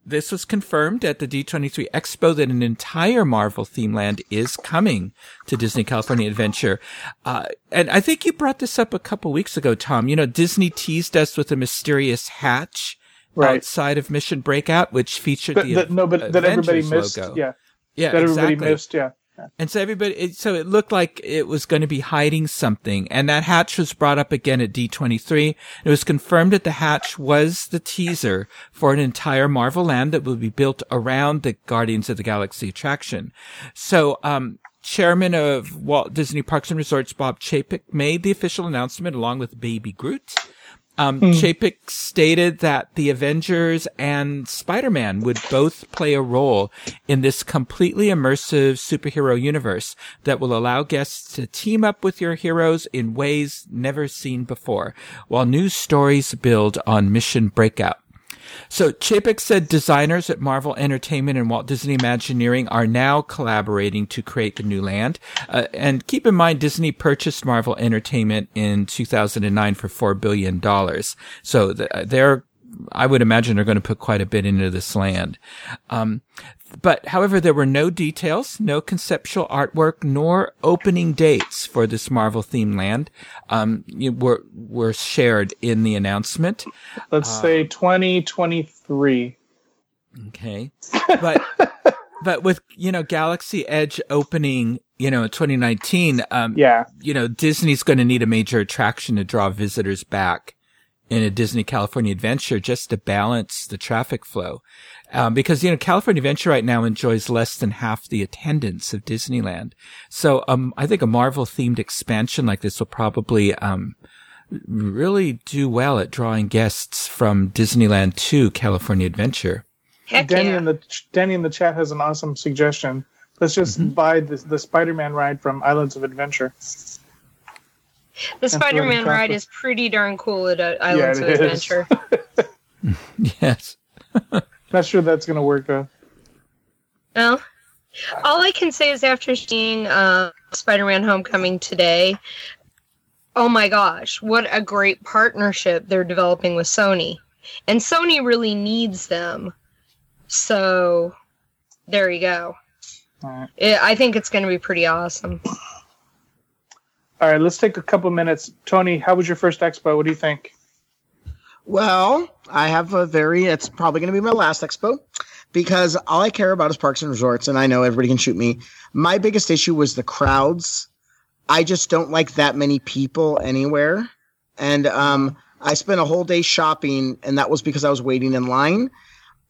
this was confirmed at the D23 Expo that an entire Marvel theme land is coming to Disney California Adventure. Uh, and I think you brought this up a couple weeks ago, Tom. You know, Disney teased us with a mysterious hatch Right. outside of Mission Breakout, which featured But the that, no, but that everybody missed. logo. Yeah. yeah, That everybody exactly. missed. Yeah. And so everybody, it, so it looked like it was going to be hiding something. And that hatch was brought up again at D23. It was confirmed that the hatch was the teaser for an entire Marvel land that would be built around the Guardians of the Galaxy attraction. So, um, Chairman of Walt Disney Parks and Resorts, Bob Chapek, made the official announcement along with Baby Groot. Um, Chapek stated that the Avengers and Spider-Man would both play a role in this completely immersive superhero universe that will allow guests to team up with your heroes in ways never seen before, while new stories build on Mission Breakout. So Chapek said designers at Marvel Entertainment and Walt Disney Imagineering are now collaborating to create the new land. Uh, and keep in mind, Disney purchased Marvel Entertainment in 2009 for $4 billion. So they're I would imagine they're going to put quite a bit into this land. Um, but however, there were no details, no conceptual artwork, nor opening dates for this Marvel themed land. Um, were were shared in the announcement. Let's uh, say 2023. Okay, but <laughs> but with you know Galaxy Edge opening, you know, 2019, um, yeah, you know Disney's going to need a major attraction to draw visitors back in a Disney California Adventure just to balance the traffic flow. Um, because, you know, California Adventure right now enjoys less than half the attendance of Disneyland. So, um, I think a Marvel themed expansion like this will probably, um, really do well at drawing guests from Disneyland to California Adventure. Heck Danny yeah. in the Danny in the chat has an awesome suggestion. Let's just mm-hmm. buy the, the Spider-Man ride from Islands of Adventure. The Spider Man ride is pretty darn cool at uh, Islands yeah, of Adventure. <laughs> <laughs> yes. <laughs> Not sure that's going to work though. Well, all I can say is after seeing uh, Spider Man Homecoming today, oh my gosh, what a great partnership they're developing with Sony. And Sony really needs them. So there you go. Right. It, I think it's going to be pretty awesome. All right, let's take a couple minutes. Tony, how was your first expo? What do you think? Well, I have a very, it's probably going to be my last expo because all I care about is parks and resorts, and I know everybody can shoot me. My biggest issue was the crowds. I just don't like that many people anywhere. And um, I spent a whole day shopping, and that was because I was waiting in line.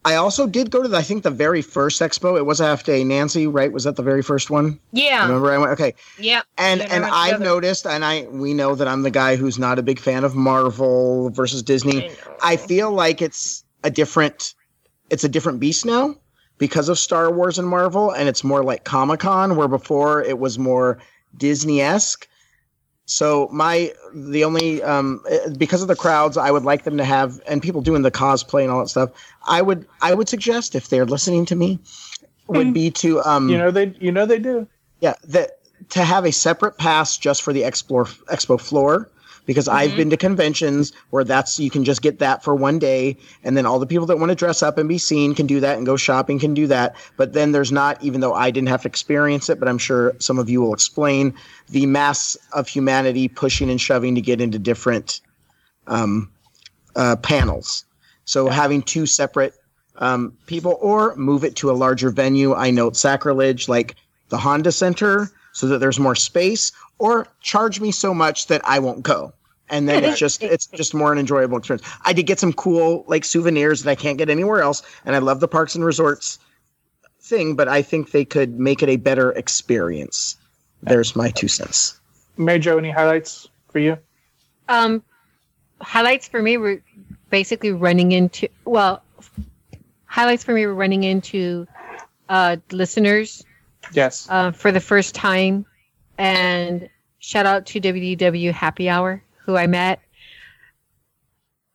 I also did go to the, I think the very first expo. It was a half day. Nancy, right? Was that the very first one? Yeah. Remember I went okay. Yeah. And and I've together. noticed and I we know that I'm the guy who's not a big fan of Marvel versus Disney. I, I feel like it's a different it's a different beast now because of Star Wars and Marvel and it's more like Comic-Con where before it was more Disney-esque. So my the only um because of the crowds, I would like them to have and people doing the cosplay and all that stuff. I would I would suggest if they're listening to me would mm. be to um you know they you know they do yeah that to have a separate pass just for the explore expo floor because mm-hmm. I've been to conventions where that's you can just get that for one day, and then all the people that want to dress up and be seen can do that, and go shopping can do that. But then there's not, even though I didn't have to experience it, but I'm sure some of you will explain the mass of humanity pushing and shoving to get into different um, uh, panels. So having two separate um, people, or move it to a larger venue. I note sacrilege, like the Honda Center so that there's more space or charge me so much that I won't go. And then it's just it's just more an enjoyable experience. I did get some cool like souvenirs that I can't get anywhere else, and I love the parks and resorts thing, but I think they could make it a better experience. There's my two cents. Mary Jo, any highlights for you? Um, highlights for me were basically running into well, highlights for me were running into uh, listeners Yes. Uh, for the first time. And shout out to WDW Happy Hour, who I met.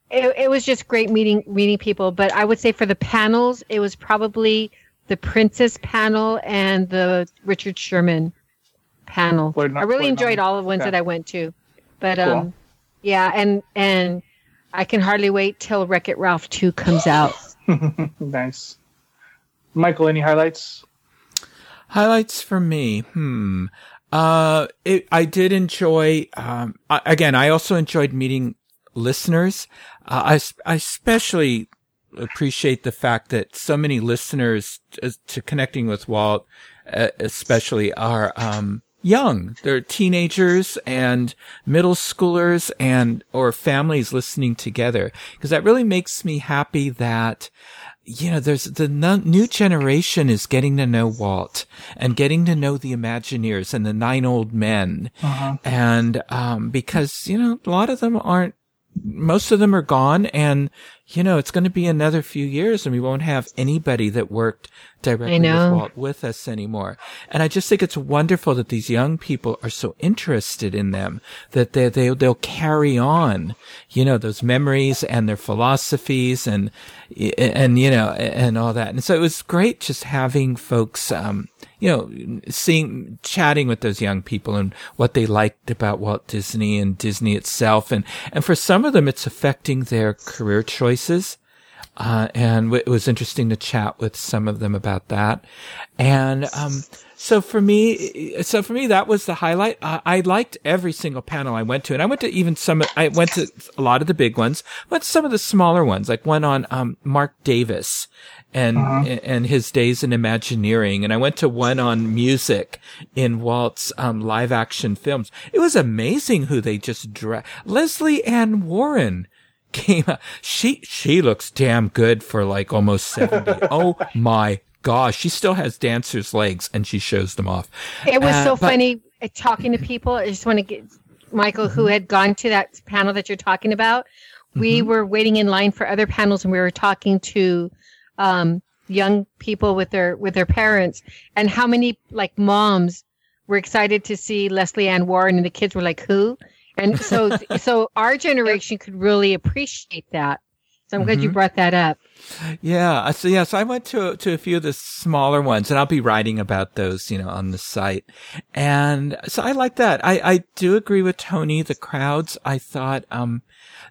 It, it was just great meeting meeting people. But I would say for the panels, it was probably the Princess panel and the Richard Sherman panel. Not, I really enjoyed all the ones that I went to. But cool. um, yeah, and and I can hardly wait till Wreck It Ralph 2 comes out. <laughs> <laughs> nice. Michael, any highlights? Highlights for me. Hmm. Uh, it, I did enjoy, um, I, again, I also enjoyed meeting listeners. Uh, I, I especially appreciate the fact that so many listeners to, to connecting with Walt, uh, especially are, um, young. They're teenagers and middle schoolers and, or families listening together. Cause that really makes me happy that, you know, there's the new generation is getting to know Walt and getting to know the Imagineers and the nine old men. Uh-huh. And, um, because, you know, a lot of them aren't, most of them are gone and, you know, it's going to be another few years and we won't have anybody that worked directly with. Walt with us anymore. And I just think it's wonderful that these young people are so interested in them that they, they, they'll carry on, you know, those memories and their philosophies and, and, you know, and all that. And so it was great just having folks, um, you know, seeing, chatting with those young people and what they liked about Walt Disney and Disney itself. And, and for some of them, it's affecting their career choices. Uh, and it was interesting to chat with some of them about that. And, um, so for me, so for me, that was the highlight. Uh, I liked every single panel I went to, and I went to even some. I went to a lot of the big ones, but some of the smaller ones, like one on um, Marc Davis and and his days in Imagineering, and I went to one on music in Walt's um, live action films. It was amazing who they just dra Lesley Ann Warren came out. She she looks damn good for like almost seventy. <laughs> oh my gosh, she still has dancer's legs and she shows them off. It was Uh, so but- funny uh, talking to people. I just want to get Michael, who had gone to that panel that you're talking about. We Mm-hmm. were waiting in line for other panels, and we were talking to um, young people with their with their parents, and how many like moms were excited to see Lesley Ann Warren, and the kids were like, "Who?" And so, <laughs> so our generation could really appreciate that. So I'm glad you Mhm. brought that up. Yeah. So yeah, so I went to to a few of the smaller ones, and I'll be writing about those, you know, on the site. And so I like that. I I do agree with Tony. The crowds, I thought, um,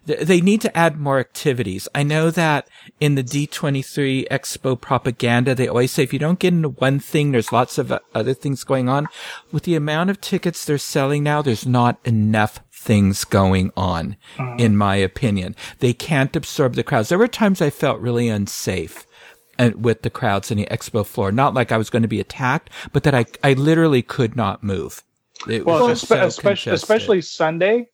th- they need to add more activities. I know that in the D23 Expo propaganda, they always say if you don't get into one thing, there's lots of uh, other things going on. With the amount of tickets they're selling now, there's not enough things going on, in my opinion. They can't absorb the crowds. There were times I felt really unsafe and with the crowds in the expo floor. Not like I was going to be attacked, but that I, I literally could not move. It Well, espe- so especially, especially Sunday.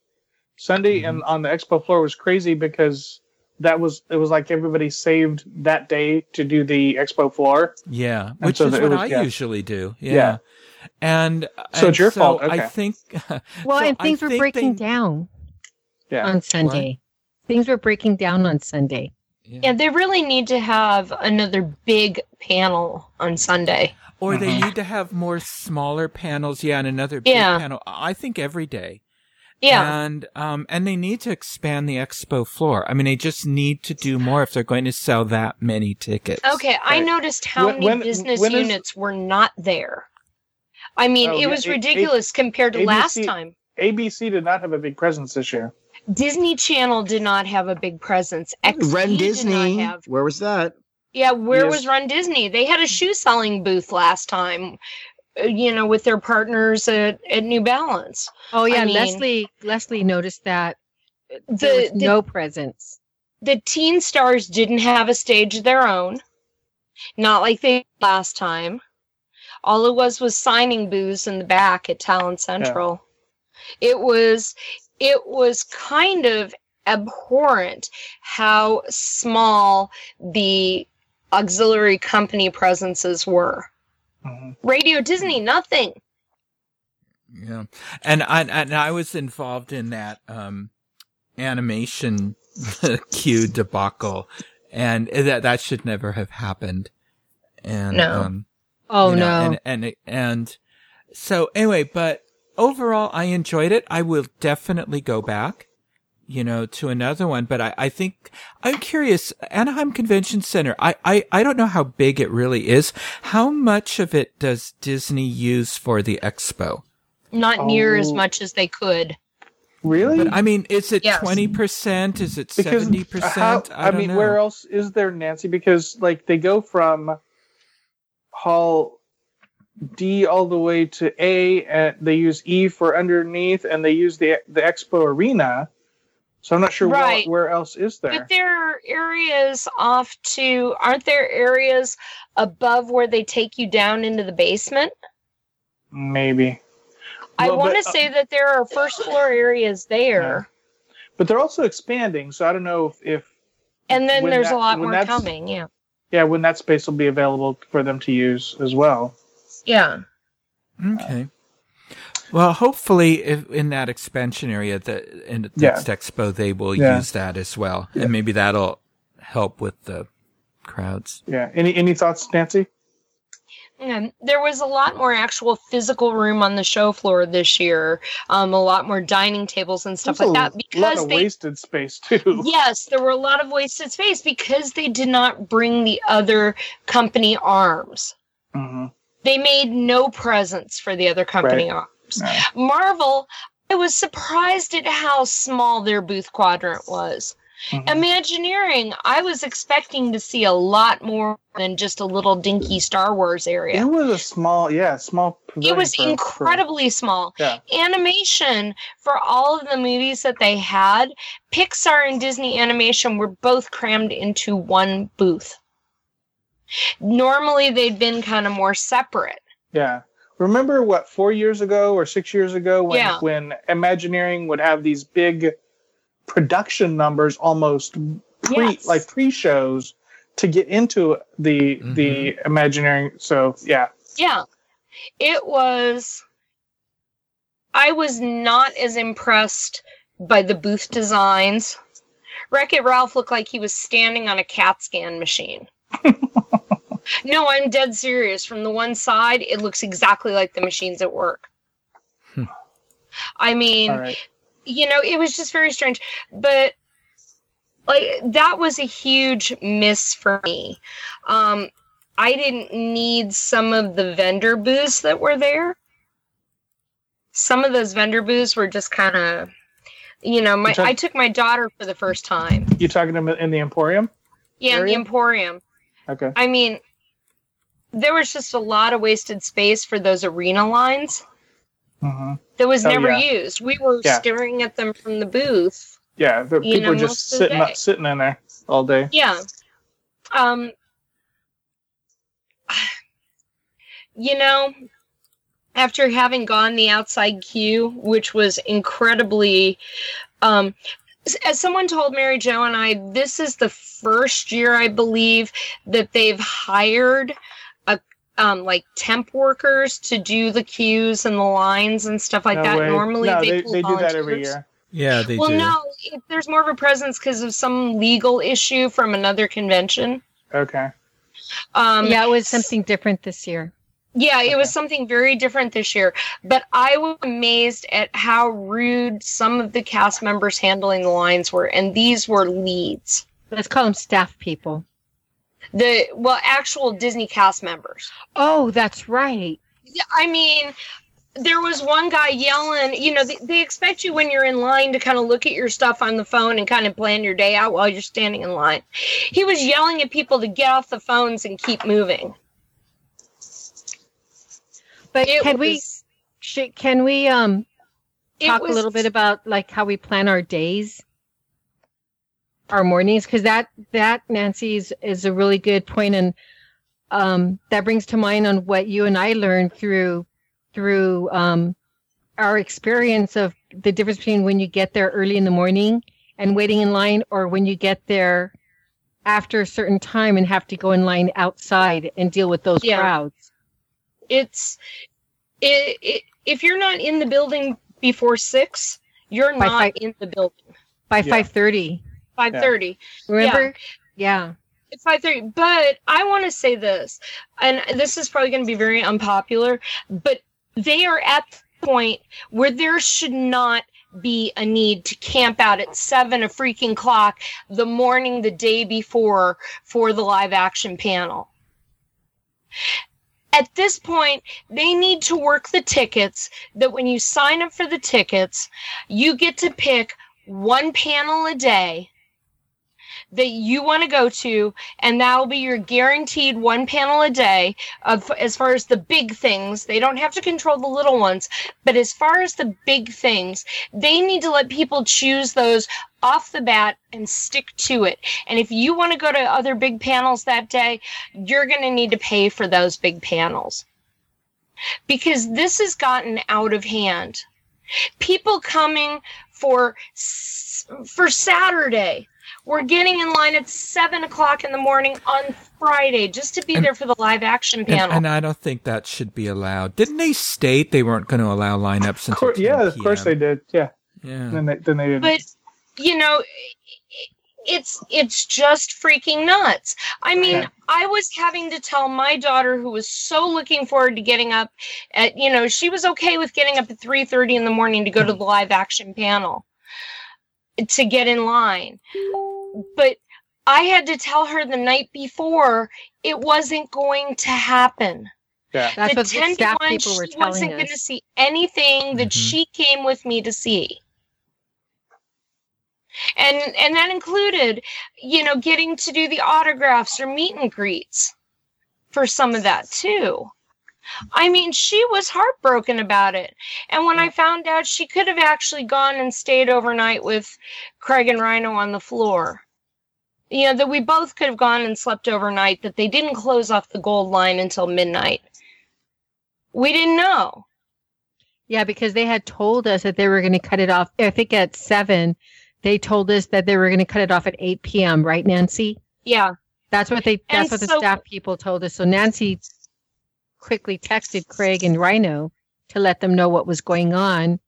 Sunday Mm-hmm. and on the expo floor was crazy because that was it was like everybody saved that day to do the expo floor. Yeah, And which so is what was- I yeah. usually do. Yeah. Yeah. And So it's and your fault, I think. <laughs> Well, so and I things were breaking they- down Yeah. on Sunday. Things were breaking down on Sunday. Yeah, they really need to have another big panel on Sunday. Or they Mm-hmm. need to have more smaller panels. Yeah, and another big Yeah. panel. I think every day. Yeah. And um and they need to expand the expo floor. I mean, they just need to do more if they're going to sell that many tickets. Okay, I noticed how When- many when- business when is- units were not there. I mean, Oh, it yeah, was A- A- ridiculous compared to last time. ABC did not have a big presence this year. Disney Channel did not have a big presence. XD Ren did Disney. not have. Where was that? Yeah, where Yes. was Run Disney? They had a shoe selling booth last time. uh, You know, with their partners at, at New Balance. Oh yeah, mean- Leslie Leslie noticed that there The, was the no presence. the teen stars didn't have a stage of their own not like they last time all it was was signing booths in the back at talent central it was it was kind of abhorrent how small the auxiliary company presences were Mhm. radio disney nothing Yeah, and I and I was involved in that um, animation <laughs> queue debacle, and that that should never have happened. And No. um, Oh you know, no. and and and so anyway, but overall, I enjoyed it. I will definitely go back, you know, to another one. But I I think I'm curious. Anaheim Convention Center. I I I don't know how big it really is. How much of it does Disney use for the expo? not near as Oh. much as they could Really? But I mean, is it Yes. twenty percent? Is it uh, seventy percent? I, mean, where else is there, Nancy? Because like they go from Hall D all the way to A, and they use E for underneath, and they use the the Expo Arena. So I'm not sure Right. what, where else is there. But there are areas off to, aren't there areas above where they take you down into the basement? Maybe. I Well, want to uh, say that there are first floor areas there, but they're also expanding, so I don't know if, if and then there's that- a lot more coming. Yeah. Yeah, when that space will be available for them to use as well. Yeah. Okay. Well, hopefully, if in that expansion area, the in the Yeah. next expo, they will Yeah. use that as well, and maybe that'll help with the crowds. Yeah. Any any thoughts, Nancy? Um, there was a lot more actual physical room on the show floor this year. Um, a lot more dining tables and stuff There's like a that lot because of they wasted space too. <laughs> yes, there were a lot of wasted space because they did not bring the other company arms. hmm They made no presents for the other company arms. No. Marvel, I was surprised at how small their booth quadrant was. Mhm. Imagineering, I was expecting to see a lot more than just a little dinky Star Wars area. It was a small, yeah, small. It was for- for- incredibly small. Yeah. Animation for all of the movies that they had, Pixar and Disney Animation were both crammed into one booth. Normally, they'd been kind of more separate. Yeah. Remember what four years ago or six years ago when Yeah. when Imagineering would have these big production numbers almost pre Yes. like pre shows to get into the the Imagineering. So yeah, Yeah. It was. I was not as impressed by the booth designs. Wreck It Ralph looked like he was standing on a CAT scan machine. <laughs> no, I'm dead serious. From the one side, it looks exactly like the machines at work. Hmm. I mean, all right. You know, it was just very strange. But like that was a huge miss for me. Um, I didn't need some of the vendor booths that were there. Some of those vendor booths were just kind of, you know, my talk- I took my daughter for the first time. You talking to in the Emporium? Yeah, in the Emporium. Okay. I mean, there was just a lot of wasted space for those arena lines hmm that was Oh, never yeah. used. We were Yeah. staring at them from the booth. Yeah, the people know, were just most of the sitting up, sitting in there all day. Yeah. Um you know, after having gone the outside queue, which was incredibly um as someone told Mary Jo and I, this is the first year I believe that they've hired um like temp workers to do the queues and the lines and stuff like No that. way. Normally no, they, they, pull they do that every year. Yeah, they well, do. no, if there's more of a presence because of some legal issue from another convention. Okay. Um, yeah, it was something different this year. Yeah, it was something very different this year. But I was amazed at how rude some of the cast members handling the lines were, and these were leads. Let's call them staff people. The well, actual Disney cast members. Oh, that's right. Yeah, I mean, there was one guy yelling. You know, they, they expect you when you're in line to kind of look at your stuff on the phone and kind of plan your day out while you're standing in line. He was yelling at people to get off the phones and keep moving. But It can we was- sh- can we um talk a little bit about like how we plan our days, our mornings? Because that that Nancy is, is a really good point, and um, that brings to mind on what you and I learned through through um, our experience of the difference between when you get there early in the morning and waiting in line, or when you get there after a certain time and have to go in line outside and deal with those Yeah. crowds. it's it, it if you're not in the building before six you're By not five- in the building By Yeah. Five thirty, 5.30 remember? Yeah. It's 5.30 but i want to say this and this is probably going to be very unpopular but they are at the point where there should not be a need to camp out at seven a freaking clock the morning the day before for the live action panel. At this point, they need to work the tickets that when you sign up for the tickets, you get to pick one panel a day that you want to go to, and that will be your guaranteed one panel a day of as far as the big things. They don't have to control the little ones, but as far as the big things, they need to let people choose those off the bat and stick to it. And if you want to go to other big panels that day, you're going to need to pay for those big panels. Because this has gotten out of hand. People coming for for Saturday. We're getting in line at seven o'clock in the morning on Friday just to be And- there for the live action panel. and I don't think that should be allowed. Didn't they state they weren't going to allow lineups until Cour- 10 yeah, of course they did. Yeah. Yeah. Then they then they didn't. but you know it's it's just freaking nuts. I mean, Yeah. I was having to tell my daughter who was so looking forward to getting up at you know, she was okay with getting up at 3:30 in the morning to go to the live action panel to get in line. But I had to tell her the night before it wasn't going to happen. Yeah. That's the what the 10 to staff 1, people were she wasn't going to see anything that Mhm. she came with me to see. And and that included, you know, getting to do the autographs or meet and greets for some of that too. I mean, she was heartbroken about it. And when I found out she could have actually gone and stayed overnight with Craig and Rhino on the floor. You know, that we both could have gone and slept overnight, that they didn't close off the gold line until midnight. We didn't know. Yeah, because they had told us that they were going to cut it off. I think at seven, they told us that they were going to cut it off at 8 p.m. Right, Nancy? Yeah. That's what they. And That's what the so- staff people told us. So Nancy quickly texted Craig and Rhino to let them know what was going on,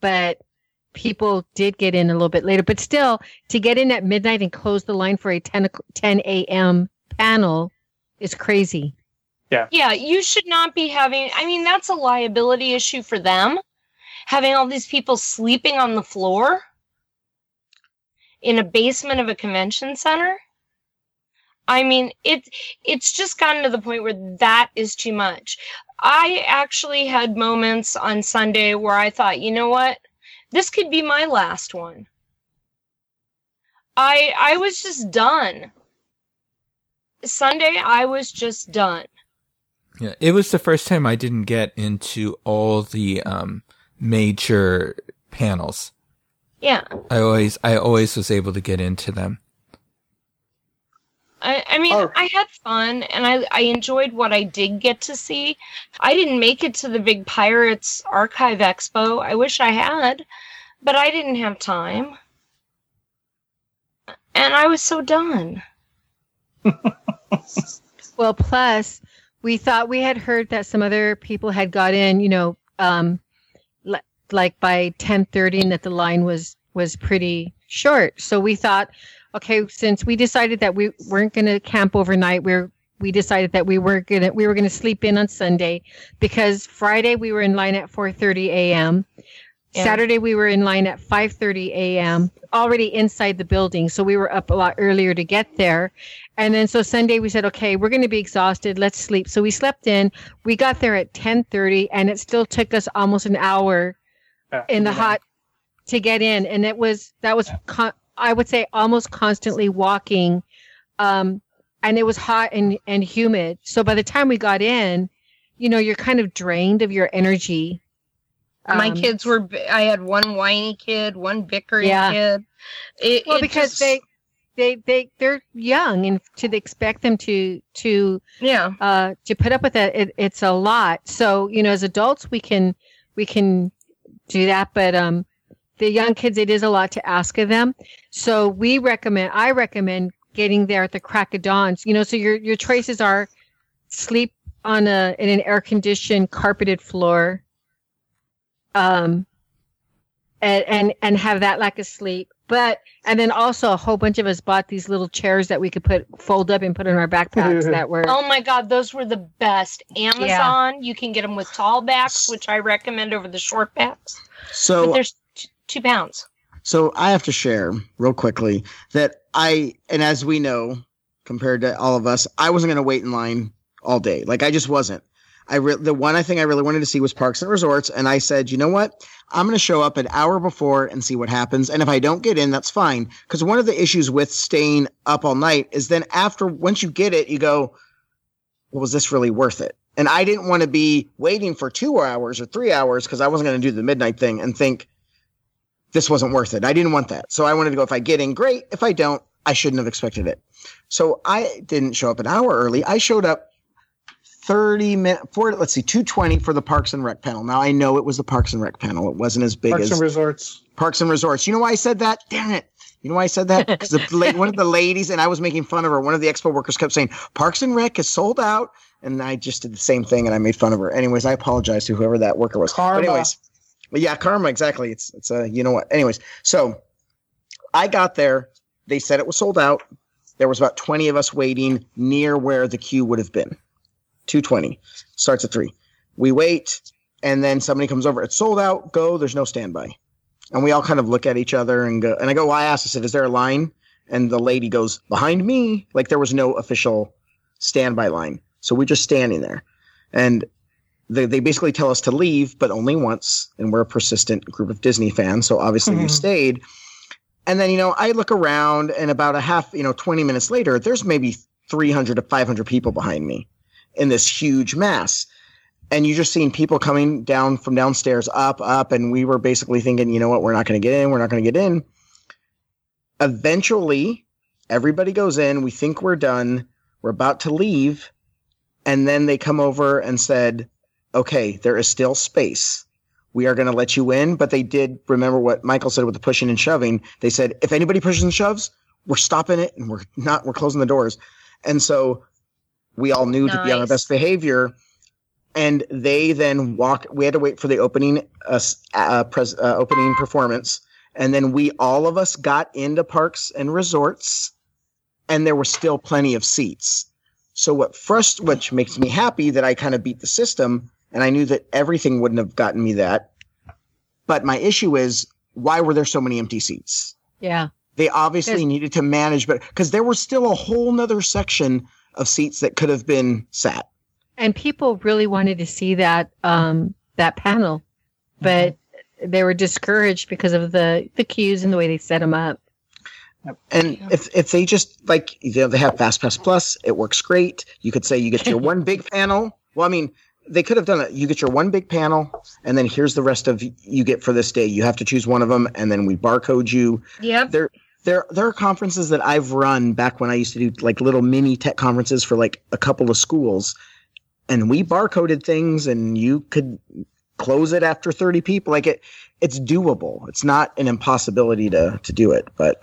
but people did get in a little bit later. But still, to get in at midnight and close the line for a 10, 10 a.m. panel is crazy. Yeah. Yeah, you should not be having, I mean, that's a liability issue for them. Having all these people sleeping on the floor in a basement of a convention center. I mean, it it's just gotten to the point where that is too much. I actually had moments on Sunday where I thought, you know what? This could be my last one. I I was just done. Sunday I was just done. Yeah, it was the first time I didn't get into all the um, major panels. Yeah. I always, I always was able to get into them. I, I mean, Oh. I had fun and I, I enjoyed what I did get to see. I didn't make it to the big Pirates Archive Expo. I wish I had, but I didn't have time. And I was so done. <laughs> Well, plus we thought we had heard that some other people had got in, you know, um, li- like by ten thirty, and that the line was was pretty short. So we thought, okay, since we decided that we weren't going to camp overnight, we're we decided that we were gonna we were gonna sleep in on Sunday because Friday we were in line at four thirty a.m. Yeah. Saturday we were in line at 5:30 a.m. already inside the building so we were up a lot earlier to get there and then so Sunday we said okay we're going to be exhausted let's sleep so we slept in we got there at 10:30 and it still took us almost an hour Yeah. in the hot to get in and it was that was con- I would say almost constantly walking um and it was hot and and humid so by the time we got in you know you're kind of drained of your energy My Um, kids were, I had one whiny kid, one bickering Yeah. kid. It, well it because just- they they they they're young and to expect them to to yeah. uh to put up with that it, it's a lot so you know as adults we can we can do that but um the young kids it is a lot to ask of them so we recommend i recommend getting there at the crack of dawn you know so your your choices are sleep on a in an air conditioned carpeted floor um and and and have that lack of sleep but and then also a whole bunch of us bought these little chairs that we could put fold up and put in our backpacks <laughs> that were Oh my God, those were the best. Amazon, you can get them with tall backs, which I recommend over the short backs. But So there's two pounds. So I have to share real quickly that I, and as we know, compared to all of us, I wasn't going to wait in line all day. Like I just wasn't. I re- the one I think I really wanted to see was Parks and Resorts, and I said, you know what? I'm going to show up an hour before and see what happens. And if I don't get in, that's fine. Because one of the issues with staying up all night is then after once you get it, you go, well, was this really worth it? And I didn't want to be waiting for two hours or three hours because I wasn't going to do the midnight thing and think this wasn't worth it. I didn't want that. So I wanted to go, if I get in, great. If I don't, I shouldn't have expected it. So I didn't show up an hour early. I showed up 30 minutes for, let's see, 220 for the Parks and Rec panel. Now I know it was the Parks and Rec panel. It wasn't as big as Parks as and Resorts. Parks and Resorts. You know why I said that? Damn it. You know why I said that? <laughs> Because one of the ladies, and I was making fun of her, one of the expo workers kept saying, Parks and Rec is sold out. And I just did the same thing and I made fun of her. Anyways, I apologize to whoever that worker was. Karma. But anyways, yeah, karma, exactly. It's, it's, uh, you know what? Anyways, so I got there they said it was sold out. There was about 20 of us waiting near where the queue would have been. 220 starts at three. We wait, and then somebody comes over. It's sold out. Go. There's no standby. And we all kind of look at each other and go. And I go, well, I asked. I said, "Is there a line?" And the lady goes, "Behind me." Like there was no official standby line, so we're just standing there. And they, they basically tell us to leave, but only once. And we're a persistent group of Disney fans, so obviously we Mhm. stayed. And then you know, I look around, and about a half, you know, twenty minutes later, there's maybe three hundred to five hundred people behind me in this huge mass. And you just seen people coming down from downstairs, up, up, and we were basically thinking, you know what, we're not going to get in, we're not going to get in. Eventually, everybody goes in. We think we're done. We're about to leave, and then they come over and said, "Okay, there is still space. We are going to let you in." But they did remember what Michael said with the pushing and shoving. They said, "If anybody pushes and shoves, we're stopping it, and we're not. We're closing the doors." And so we all knew to be on our best behavior. And they then walk. We had to wait for the opening, uh, uh, pres, uh, opening performance, and then we all of us got into parks and resorts, and there were still plenty of seats. So what first, which makes me happy that I kind of beat the system, and I knew that everything wouldn't have gotten me that. But my issue is why were there so many empty seats? Yeah. They obviously There's- needed to manage, but because there was still a whole nother section of seats that could have been sat. And people really wanted to see that um, that panel, but they were discouraged because of the the queues and the way they set them up. And if if they just like you know they have Fast Pass Plus, it works great. You could say you get your <laughs> one big panel. Well, I mean, they could have done it. You get your one big panel, and then here's the rest of you get for this day. You have to choose one of them, and then we barcode you. Yep. There, there, there are conferences that I've run back when I used to do like little mini tech conferences for like a couple of schools, and we barcoded things, and you could close it after 30 people. Like it, it's doable. It's not an impossibility to to do it. But,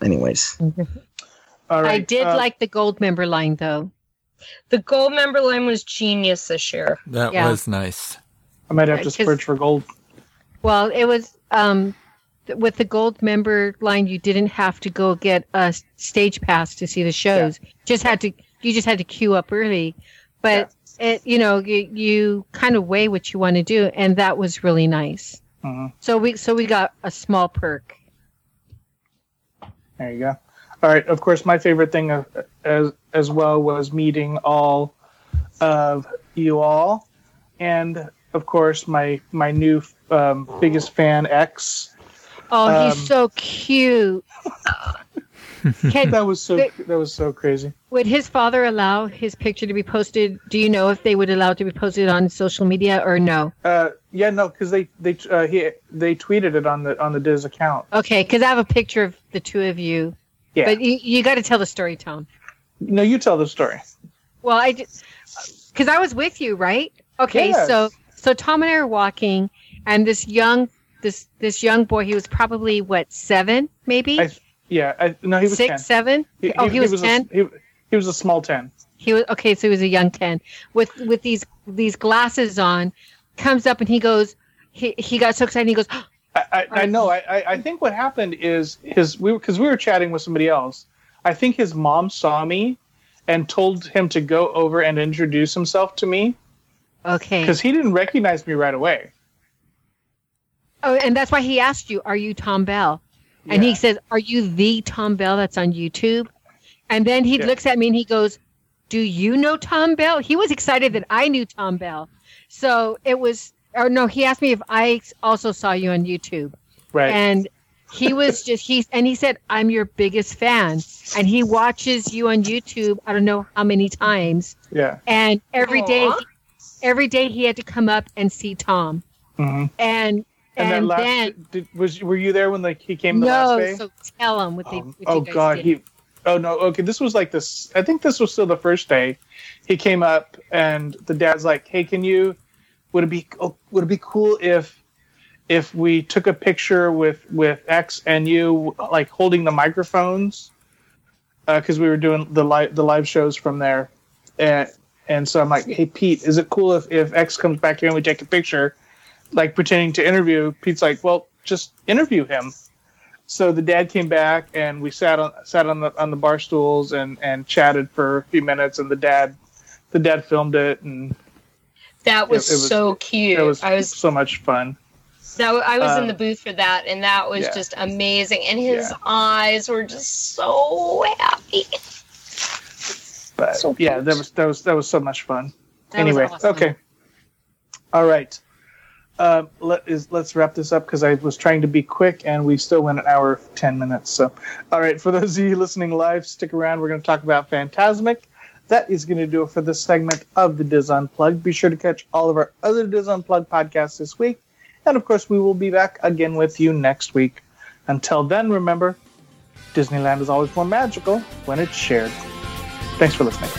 anyways, <laughs> All right. I did uh, like the gold member line though. The gold member line was genius this year. That Yeah. was nice. I might have to Right, 'cause- search for gold. Well, it was um, with the gold member line. You didn't have to go get a stage pass to see the shows. Just had to. You just had to queue up early, but it you know you, you kind of weigh what you want to do, and that was really nice. Mhm. So we so we got a small perk. There you go. All right. Of course, my favorite thing as as well was meeting all of you all, and of course, my my new um, biggest fan X. Oh, Um, he's so cute. Can, That was so They- that was so crazy. would his father allow his picture to be posted? Do you know if they would allow it to be posted on social media or no? Uh, yeah, no, because they they uh, he they tweeted it on the on the DIS account. Okay, because I have a picture of the two of you. Yeah. But you, you got to tell the story, Tom. No, you tell the story. Well, I just because I was with you, right? Okay, Yes. so so Tom and I are walking, and this young this this young boy, he was probably what seven, maybe I- Yeah, I, no, he was six, ten. seven. oh, he, was, a- ten. he, he was a small ten. He was okay, so he was a young ten with with these these glasses on. Comes up and he goes, he he got so excited. He goes, I, I, I know. I, I- think what happened is his we because we were chatting with somebody else. I think his mom saw me and told him to go over and introduce himself to me okay. because he didn't recognize me right away. Oh, and that's why he asked you, "Are you Tom Bell?" And he says, "Are you the Tom Bell that's on YouTube?" And then he Yeah. looks at me and he goes, "Do you know Tom Bell?" He was excited that I knew Tom Bell. So it was, or no, he asked me if I also saw you on YouTube, right. and he was <laughs> just he and he said, "I'm your biggest fan," and he watches you on YouTube. I don't know how many times, yeah. and every day, Aw. every day he had to come up and see Tom, Mm-hmm. and And, and, that last then. did, was were you there when like he came the No, last day? so tell him what they. oh, What oh, you guys God, did. he. Oh no. Okay, this was like this. I think this was still the first day. He came up and the dad's like, "Hey, can you? Would it be oh, would it be cool if if we took a picture with with X and you like holding the microphones uh, because we were doing the live the live shows from there, and and so I'm like, hey Pete, is it cool if if X comes back here and we take a picture, like pretending to interview? Pete's like, well, just interview him. so the dad came back and we sat on sat on the on the bar stools and and chatted for a few minutes and the dad the dad filmed it and That was, it was- so cute. it was, I was so much fun. that I was in um, the booth for that, and that was yeah. just amazing. And his Yeah. eyes were just so happy. But So yeah, that was that was that was so much fun. That anyway, awesome. okay. All right. Uh, let is let's wrap this up because I was trying to be quick and we still went an hour ten minutes. So, all right, for those of you listening live, stick around. We're going to talk about Fantasmic. That is going to do it for this segment of the DIS Unplugged. Be sure to catch all of our other DIS Unplugged podcasts this week, and of course, we will be back again with you next week. Until then, remember, Disneyland is always more magical when it's shared. Thanks for listening.